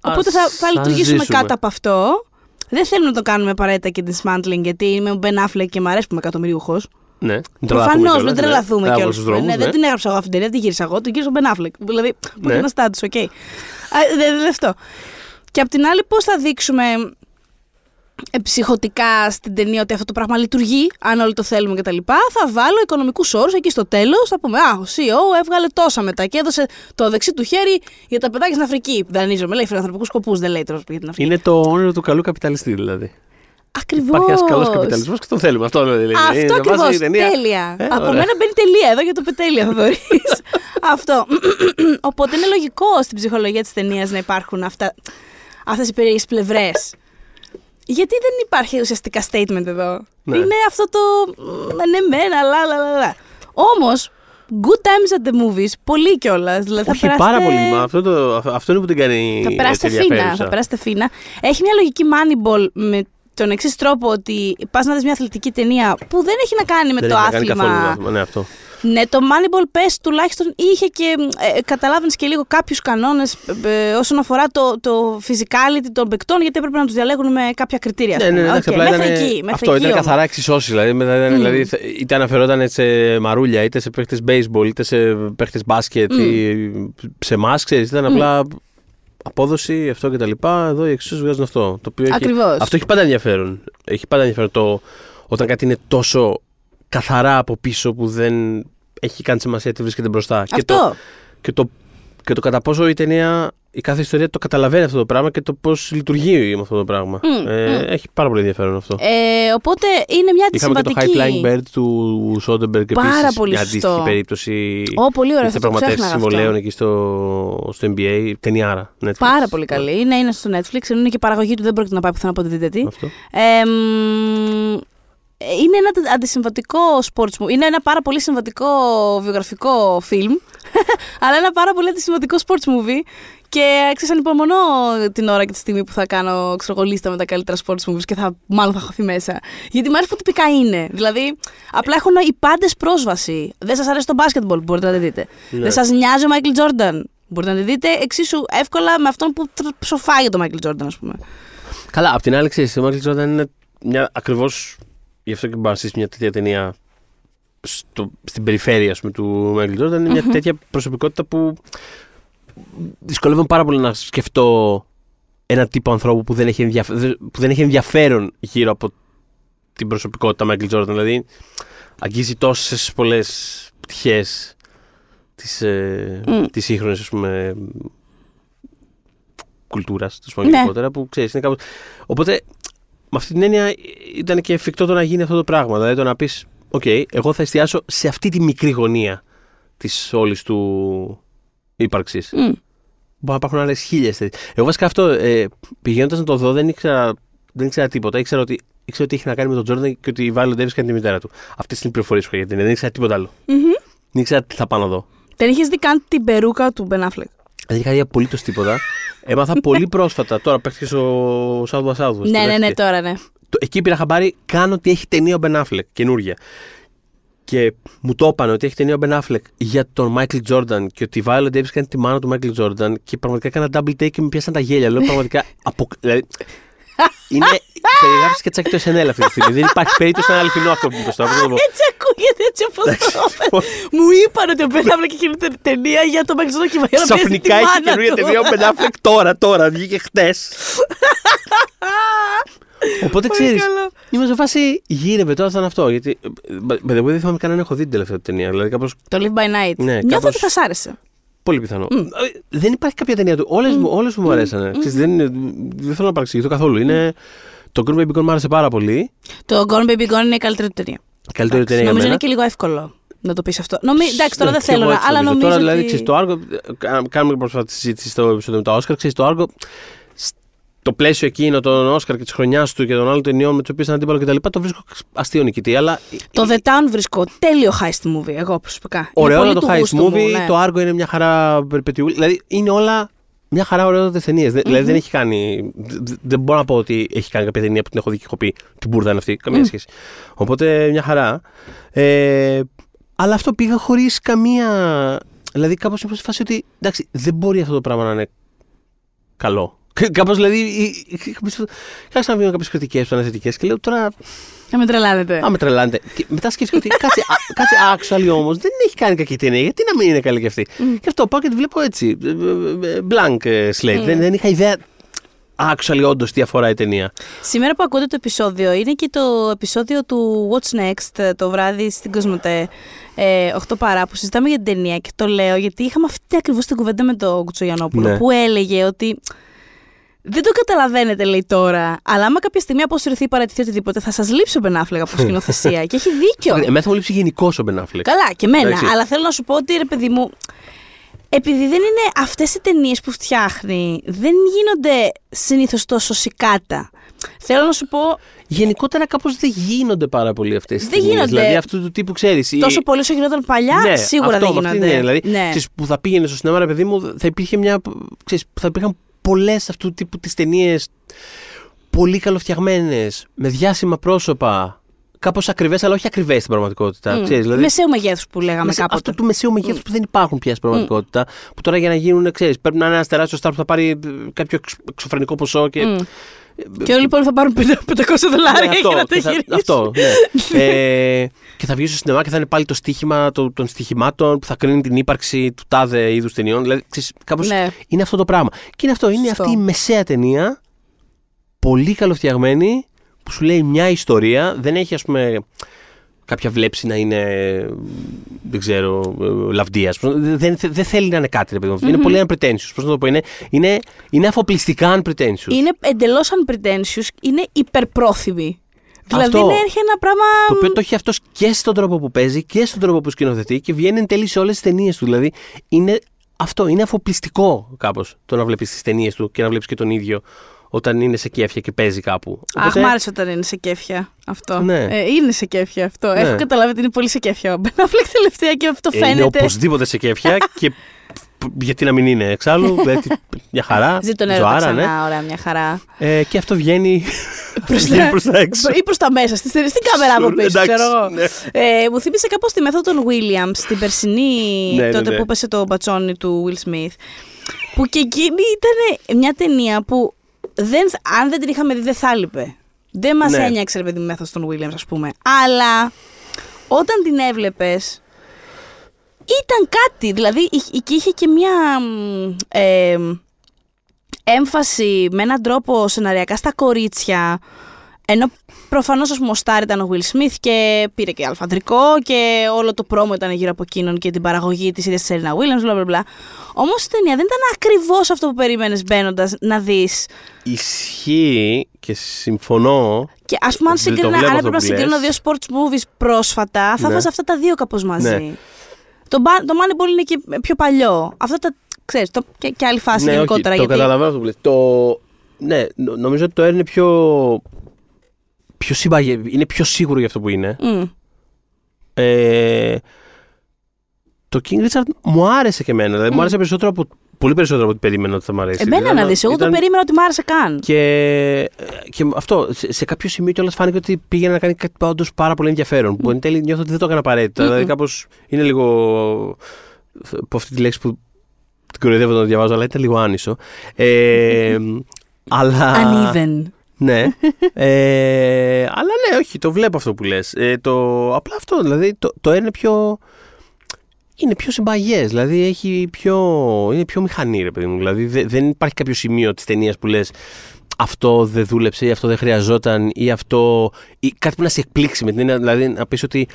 οπότε θα, θα ας λειτουργήσουμε ζήσουμε. κάτω από αυτό. Δεν θέλουμε να το κάνουμε απαραίτητα και dismantling, γιατί είμαι ο Ben Affleck και μου αρέσει που είμαι εκατομμυριούχος. Ναι, μην Προφανώς, κιόλας, μην ναι. τρελαθούμε Ναι, κιόλας. από τους δρόμους, Ναι, ναι. δεν την έγραψα εγώ αυτήν την ταινία, την γύρισα εγώ, την γύρισα ο Ben Affleck. Δηλαδή, που Ναι. είναι ένα statue, οκ. Α, Δεν δεν αυτό. Και απ' την άλλη, πώς θα δείξουμε ε, ψυχοτικά στην ταινία ότι αυτό το πράγμα λειτουργεί, αν όλοι το θέλουμε κτλ. Θα βάλω οικονομικούς όρους εκεί στο τέλος. Θα πούμε Α, ο CEO έβγαλε τόσα μετά και έδωσε το δεξί του χέρι για τα παιδάκια στην Αφρική. Δανείζομαι, λέει φιλανθρωπικού σκοπούς, δεν λέει τώρα για την Αφρική. Είναι το όνειρο του καλού καπιταλιστή δηλαδή. Ακριβώς. Υπάρχει ένας καλός καπιταλισμός και τον θέλουμε. Αυτό δηλαδή. είναι. Αυτό Να βάζει ακριβώ. η ταινία. Τέλεια. Ε, Από ωραία. μένα μπαίνει τελεία εδώ για το πετέλεια, θα δωρείς. [laughs] Αυτό. [clears throat] Οπότε είναι λογικό στην ψυχολογία της ταινίας να υπάρχουν αυτά, αυτές οι περίεργες πλευρές. Γιατί δεν υπάρχει ουσιαστικά statement εδώ; Ναι. Είναι αυτό το. «Μ, Ναι, μεν, αλλά, αλλά, αλλά. Όμως, good times at the movies, πολύ κιόλας. Δηλαδή, θα Όχι, περάσετε- πάρα πολύ. Μα αυτό, το, αυτό είναι που την κάνει. θα περάσετε έτσι φίνα. ενδιαφέρουσα. Θα περάσετε φίνα. Έχει μια λογική Moneyball με τον εξής τρόπο ότι πας να δεις μια αθλητική ταινία που δεν έχει να κάνει με Δεν το έχει να κάνει άθλημα. καθόλου με το άθλημα. Ναι, αυτό. Ναι, το Moneyball πες τουλάχιστον είχε και ε, καταλάβαινες και λίγο κάποιους κανόνες όσον αφορά το, το physicality των παικτών, γιατί έπρεπε να τους διαλέγουν με κάποια κριτήρια. ας Ναι, ναι, πούμε. ναι, Οκ, απλά μέχρι ήταν, εκεί, μέχρι αυτό εκεί ήταν όμως. καθαρά εξισώσεις. Δηλαδή, μετά ήταν, δηλαδή, θε- είτε αναφερόταν σε μαρούλια, είτε σε παίχτε baseball, είτε σε παίχτε μπάσκετ, ή σε εμάς, ξέρεις. Ήταν απλά απόδοση, αυτό κτλ. Εδώ οι εξισώσεις βγάζουν αυτό. Το οποίο έχει, Ακριβώς. αυτό έχει πάντα ενδιαφέρον. Έχει πάντα ενδιαφέρον το όταν κάτι είναι τόσο καθαρά από πίσω που δεν έχει καν σημασία τι βρίσκεται μπροστά. Και το, Αυτό. και το, και το κατά πόσο η ταινία, η κάθε ιστορία το καταλαβαίνει αυτό το πράγμα και το πώς λειτουργεί με αυτό το πράγμα. Μμ, ε, μμ. Έχει πάρα πολύ ενδιαφέρον αυτό. Ε, οπότε είναι μια Είχαμε και το αντισυμβατική. High Flying Bird του Σόντεμπεργκ Πάρα επίσης, πολύ μια σωστό. αντίστοιχη περίπτωση. Ω, πολύ ωραία, με αυτό το διαπραγματεύσεις ξέχναγα αυτό. συμβολαίων εκεί στο, στο NBA. Ταινιάρα. Netflix. Πάρα πολύ καλή. Ναι, είναι στο Netflix. Είναι και η παραγωγή του, δεν πρόκειται να πάει πουθενά από δείτε τι. Αυτό. Ε, μ, είναι ένα αντι- αντισυμβατικό sports movie. Είναι ένα πάρα πολύ συμβατικό βιογραφικό φιλμ. [laughs] αλλά ένα πάρα πολύ αντισυμβατικό sports movie. Και ξέρεις, ανυπομονώ την ώρα και τη στιγμή που θα κάνω ξέρω, εγώ, λίστα με τα καλύτερα sports movies και θα, μάλλον θα χαθεί μέσα. Γιατί μου αρέσει που τυπικά είναι. Δηλαδή, απλά έχουν οι πάντες πρόσβαση. Δεν σας αρέσει το basketball, μπορείτε να τη δείτε. Ναι. Δεν σας νοιάζει ο Michael Jordan. Μπορείτε να τη δείτε εξίσου εύκολα με αυτόν που τρο- ψοφάγει το Michael Jordan, ας πούμε. Καλά, απ' την άλλη, ξέρεις, ο Michael Jordan είναι μια ακριβώς. Γι' αυτό και μπορεί να στήσει μια τέτοια ταινία στο, στην περιφέρεια ας πούμε, του Michael Jordan. Είναι μια τέτοια προσωπικότητα που δυσκολεύομαι πάρα πολύ να σκεφτώ ένα τύπο ανθρώπου που δεν έχει, ενδιαφ... που δεν έχει ενδιαφέρον γύρω από την προσωπικότητα Michael Jordan. Δηλαδή, αγγίζει τόσες πολλές πτυχές της ε, Μμ. της σύγχρονης ας πούμε κουλτούρας του Ναι. γενικότερα που ξέρεις είναι κάπως... οπότε με αυτή την έννοια ήταν και εφικτό το να γίνει αυτό το πράγμα δηλαδή το να πεις οκ εγώ θα εστιάσω σε αυτή τη μικρή γωνία της όλης του ύπαρξης Μμ. Μπορεί να υπάρχουν άλλες χίλιες τέτοιες. Εγώ βασικά αυτό ε, πηγαίνοντας να το δω δεν ήξερα, δεν ήξερα τίποτα. Ήξερα ότι, ήξερα ότι είχε να κάνει με τον Τζόρνταν και ότι η Βάλλον Ντέβις κάνει τη μητέρα του. Αυτέ είναι οι πληροφορίες που είχα για την ταινία. Δεν ήξερα τίποτα άλλο. Μμμ. Δεν ήξερα τι θα πάω να δω. Δεν είχες δει καν την περούκα του Ben Affleck; Δεν είχα δει απολύτως τίποτα. Έμαθα πολύ πρόσφατα. Τώρα παίχτηκε ο South by Southwest. Ναι, ναι, ναι, τώρα ναι. Το- Εκεί πήρα χαμπάρι, κάνω ότι έχει ταινία ο Ben Affleck, καινούργια. Και μου το είπαν ότι έχει ταινία ο Ben Affleck για τον Michael Jordan και ότι η Violet Davis κάνει τη μάνα του Michael Jordan και πραγματικά έκανα double take και με πιάσαν τα γέλια. Λέω πραγματικά. Απο... δηλαδή, είναι περιγράφηση και τσάκι το SNL αυτή τη στιγμή. Δεν υπάρχει περίπτωση να είναι αληθινό αυτό που μου το πω. Έτσι ακούγεται, έτσι όπως το είπες. Μου είπαν ότι ο Ben Affleck είχε τε- ταινία για το Michael Jordan και η Viola πιέζει τη Ξαφνικά έχει μάνα καινούργια του. ταινία ο Ben Affleck τώρα, τώρα, βγήκε χτες. Οπότε Πολύ ξέρεις, καλό. είμαι σε φάση γύρευε τώρα σαν αυτό. Γιατί. Με δεν δεν θυμάμαι καν αν έχω δει την τελευταία ταινία. Δηλαδή κάπω Το Live by Night. Ναι, Νιώθω κάπως- ότι θα σ' άρεσε. Πολύ πιθανό. Ε, Δεν υπάρχει κάποια ταινία του. Όλες μου, όλες μου αρέσανε. Ξέρεις, δεν, είναι- δεν θέλω να παρεξηγηθώ καθόλου. Είναι, το Gone Baby Gone μου άρεσε πάρα πολύ. Το Gone Baby Gone είναι η καλύτερη του ταινία. Καλύτερη ταινία για Νομίζω μένα. είναι και λίγο εύκολο να το πεις αυτό. Νομι... Εντάξει, τώρα Ναι, δεν και θέλω εγώ να. έτσι Αλλά νομίζω. Τώρα ότι... δηλαδή ξέρεις, το Άργο. Κάνουμε και πρόσφατα τη συζήτηση στο επεισόδιο με το Όσκαρ. Ξέρεις, το Άργο. Το πλαίσιο εκείνο των Όσκαρ και της χρονιάς του και των άλλων ταινιών με τι οποίε ήταν αντίπαλο κτλ. Το βρίσκω αστείο νικητή. Αλλά Το The Town βρίσκω τέλειο heist movie, εγώ προσωπικά. Είναι ωραίο πολύ το του Heist γούστου μου, Movie. ναι. Το Άργο είναι μια χαρά περπετιούλη. Δηλαδή είναι όλα μια χαρά ωραιότατε ταινίε. Δηλαδή δεν έχει κάνει. δε- Δεν μπορώ να πω ότι έχει κάνει κάποια ταινία που την έχω δει και έχω πει την μπουρδα είναι αυτή. Καμία σχέση. Οπότε μια χαρά. Ε, αλλά αυτό πήγα χωρίς καμία. Δηλαδή κάπως ήμουν σε φάση ότι εντάξει, δεν μπορεί αυτό το πράγμα να είναι καλό. Κάπως δηλαδή. Κάτσε να βγαίνουν κάποιες κριτικές που ήταν θετικέ και λέω τώρα. Να με τρελάνετε. Α, με τρελάνετε. Και μετά σκέφτηκα ότι κάτσε, α- κάτσε actually όμως δεν έχει κάνει κακή ταινία. Γιατί να μην είναι καλή κι αυτή; Και αυτό πάω και τη βλέπω έτσι. ε, ε, ε, Blank ε, slate. Δεν, δεν είχα ιδέα actually όντως τι αφορά η ταινία. Σήμερα που ακούτε το επεισόδιο είναι και το επεισόδιο του What's Next ε, το βράδυ στην Κοσμοτέ ε, 8 παρά που συζητάμε για την ταινία και το λέω γιατί είχαμε αυτή ακριβώς την κουβέντα με τον Κουτσογιανόπουλο Ναι. που έλεγε ότι δεν το καταλαβαίνετε λέει τώρα αλλά άμα κάποια στιγμή αποσυρθεί ή παρατηθεί οτιδήποτε θα σας λείψει ο Μπενάφλεγ από σκηνοθεσία [laughs] και έχει δίκιο. Εμένα θα μου λείψει γενικώς ο Μπενάφλεκ. Καλά, και εμένα. Εντάξει. Αλλά θέλω να σου πω ότι ρε παιδί μου, επειδή δεν είναι αυτές οι ταινίες που φτιάχνει, δεν γίνονται συνήθως τόσο σικάτα. Θέλω να σου πω Γενικότερα κάπως δεν γίνονται πάρα πολύ αυτές τι Δεν ταινίες. γίνονται. Δηλαδή αυτού του τύπου ξέρεις. τόσο πολύ όσο γινόταν παλιά, ναι, σίγουρα αυτό, δεν με αυτή γίνονται. την έννοια, Δηλαδή, ναι. ξέρεις, που θα πήγαινε στο σινεμά, ρε παιδί μου, θα υπήρχε μια. Ξέρεις, θα υπήρχαν πολλές αυτού του τύπου τις ταινίες πολύ καλοφτιαγμένες, με διάσημα πρόσωπα. Κάπως ακριβές, αλλά όχι ακριβές στην πραγματικότητα. Μμ. Ξέρεις, δηλαδή, Μεσαίου μεγέθους που λέγαμε μεσα- κάποτε. Αυτό του μεσαίου μεγέθους που δεν υπάρχουν πια στην πραγματικότητα. Που τώρα για να γίνουν, ξέρεις, πρέπει να είναι ένας τεράστιος στάρ που θα πάρει ε, κάποιο εξ- εξωφρενικό ποσό και. Μμ. Και όλοι λοιπόν θα πάρουν 500 δολάρια Ναι, για να το και θα- γυρίσουν. αυτό, ναι. ε, και θα βγεις στο σινεμά και θα είναι πάλι το στοίχημα το- των στοιχημάτων που θα κρίνει την ύπαρξη του τάδε είδους ταινιών. Δηλαδή, ξέρεις, κάπως Ναι. είναι αυτό το πράγμα. Και είναι αυτό, είναι Σωστό. αυτή η μεσαία ταινία, πολύ καλοφτιαγμένη, που σου λέει μια ιστορία, δεν έχει ας πούμε κάποια βλέψη να είναι, δεν ξέρω, ε, λαβδίας. Δεν, δεν θέλει να είναι κάτι, ρε παιδί μου. Είναι πολύ unpretentious. Πώς να το πω, είναι, είναι, είναι αφοπλιστικά unpretentious. Είναι εντελώς unpretentious, είναι υπερπρόθυμη. Δηλαδή Αυτό. είναι έρχεται ένα πράγμα. Το οποίο το έχει αυτό και στον τρόπο που παίζει και στον τρόπο που σκηνοθετεί και βγαίνει εν τέλει σε όλες τις ταινίες του. Δηλαδή είναι αυτό, είναι αφοπλιστικό κάπως το να βλέπεις τις ταινίες του και να βλέπεις και τον ίδιο όταν είναι σε κέφια και παίζει κάπου. Αχ, μ' άρεσε όταν είναι σε κέφια αυτό. Ναι. Ε, είναι σε κέφια αυτό. Ναι. Έχω καταλάβει ότι είναι πολύ σε κέφια ο Μπενάφλεκ τελευταία και αυτό Ε, είναι φαίνεται. οπωσδήποτε σε κέφια [laughs] και π- γιατί να μην είναι εξάλλου. δηλαδή, μια χαρά. Ζει τον έρωτα ζωάρα, ξανά, ναι. ωραία, μια χαρά. Ε, και αυτό βγαίνει [laughs] Προς βγαίνει τα- προς τα έξω. Ή προς τα μέσα, στην, στην κάμερα από πίσω, Εντάξει, ξέρω εγώ. ναι. Ε, μου θύμισε κάπως τη μέθοδο των Williams, την περσινή, Ναι, ναι, τότε ναι. που έπεσε το μπατσόνι του Will Smith. Που και εκείνη ήταν μια ταινία που δεν, αν δεν την είχαμε δει δεν θα έλειπε. Δεν μας Ναι. ένιωξε ρε παιδί μου, η μέθοδος των Williams ας πούμε. Αλλά όταν την έβλεπες ήταν κάτι. Δηλαδή είχε- εκεί είχε και μια μ, ε, έμφαση με έναν τρόπο σεναριακά στα κορίτσια. Ενώ προφανώς ας πούμε ο Στάρ ήταν ο Will Smith και πήρε και αλφαντρικό και όλο το πρόμο ήταν γύρω από εκείνον και την παραγωγή της ίδιας της Σέρινα Williams, μπλα μπλα μπλα. Όμως η ταινία δεν ήταν ακριβώς αυτό που περίμενες μπαίνοντας να δεις. Ισχύει και συμφωνώ. Και ας πούμε, αν, Το συγκρινα, βλέπω αν αυτό έπρεπε να που λες. συγκρίνω δύο sports movies πρόσφατα, θα Ναι. βάζα αυτά τα δύο κάπως μαζί. Ναι. Το, Ba- το Moneyball είναι και πιο παλιό. Αυτά τα. ξέρεις, το, και, και άλλη φάση ναι, όχι, γενικότερα. το γιατί... καταλαβαίνω αυτό που λες. Το... Ναι, νο- νομίζω ότι το Air είναι πιο... πιο συμπαγε... είναι πιο σίγουρο για αυτό που είναι. Μμ. Ε, το King Richard μου άρεσε και εμένα. Δηλαδή, μου άρεσε περισσότερο από, πολύ περισσότερο από ό,τι περίμενα ότι θα μου αρέσει. Εμένα Δηλαδή, να δεις, εγώ ήταν- το περίμενα ότι μ' άρεσε καν. Και, και αυτό, σε, σε κάποιο σημείο κιόλας φάνηκε ότι πήγαινε να κάνει κάτι όντως πάρα πολύ ενδιαφέρον. Που εν τέλει νιώθω ότι δεν το έκανε απαραίτητα. Μμμ. Δηλαδή, κάπως είναι λίγο. από αυτή τη λέξη που την κοροϊδεύω όταν το διαβάζω, αλλά ήταν λίγο άνισο. Ε, αλλά. Uneven. Ναι. ε, αλλά ναι, όχι, το βλέπω αυτό που λες. Ε, το, απλά αυτό, δηλαδή το, το είναι πιο. Είναι πιο συμπαγές, δηλαδή έχει πιο, είναι πιο μηχανή, ρε παιδί μου. Δηλαδή δε- δεν υπάρχει κάποιο σημείο της ταινίας που λες αυτό δεν δούλεψε ή αυτό δεν χρειαζόταν ή αυτό. ή κάτι που να σε εκπλήξει με την έννοια, δηλαδή να πεις ότι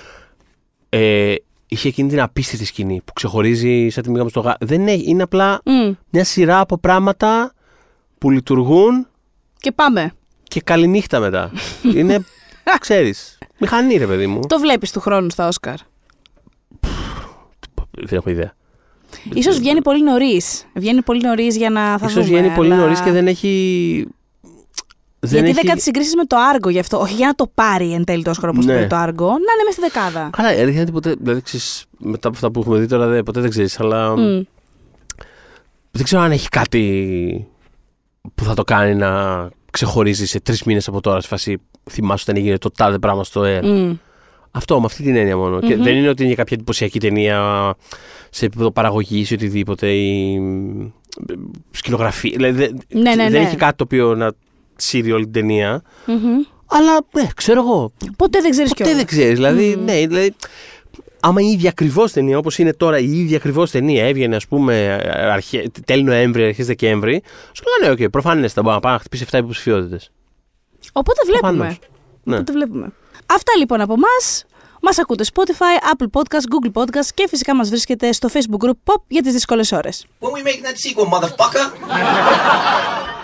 ε, είχε εκείνη την απίστευτη σκηνή που ξεχωρίζει σαν τη μήγαμε στο γά. Δεν είναι, είναι απλά Μμ. μια σειρά από πράγματα που λειτουργούν Και πάμε. Και καληνύχτα μετά. Είναι, [laughs] ξέρεις, μηχανή ρε παιδί μου. Το βλέπεις του χρόνου στα Όσκαρ; Δεν έχω ιδέα. Ίσως βγαίνει πολύ νωρίς. Βγαίνει πολύ νωρίς για να θα Ίσως δούμε. βγαίνει πολύ αλλά- νωρίς και δεν έχει... Δεν Γιατί έχει... δεν κάτι συγκρίσεις με το Άργο γι' αυτό. Όχι για να το πάρει εν τέλει το Όσκαρ όπω Ναι. πήρε το Άργο. Να είναι μέσα στη δεκάδα. Καλά, η αλήθεια είναι ότι ποτέ, δηλαδή, ξέρεις, μετά από αυτά που έχουμε δει τώρα, δεν, ποτέ δεν ξέρεις, αλλά Μμ. δεν ξέρω αν έχει κάτι που θα το κάνει να ξεχωρίζει σε τρεις μήνες από τώρα, σε φάση θυμάσαι όταν έγινε το τάδε πράγμα στο air. Μμ. Αυτό, με αυτή την έννοια μόνο. Και Μμμ. δεν είναι ότι είναι κάποια εντυπωσιακή ταινία σε επίπεδο παραγωγής ή οτιδήποτε ή, σκηνογραφία. Δηλαδή, δεν- Ναι, ναι, δεν ναι. έχει κάτι το οποίο να σύρει όλη την ταινία. Μμμ. Αλλά ναι, ξέρω εγώ. Ποτέ δεν ξέρεις Ποτέ κιόλας. δεν ξέρεις. Δηλαδή, ναι, δηλαδή, άμα η ίδια ακριβώς ταινία, όπως είναι τώρα η ίδια ακριβώς ταινία, έβγαινε, ας πούμε, αρχέ, τέλη Νοέμβρη, αρχές Δεκέμβρη, σου λέγανε, ναι, οκ, προφανέστατα μπορεί να πάει να χτυπήσει 7 υποψηφιότητες. Οπότε βλέπουμε. Προφανώς. Ναι. Οπότε βλέπουμε. Αυτά λοιπόν από εμάς. Μας ακούτε Spotify, Apple Podcast, Google Podcast και φυσικά μας βρίσκετε στο Facebook group Pop για τις δύσκολες ώρες. When we making that sequel, motherfucker? [laughs]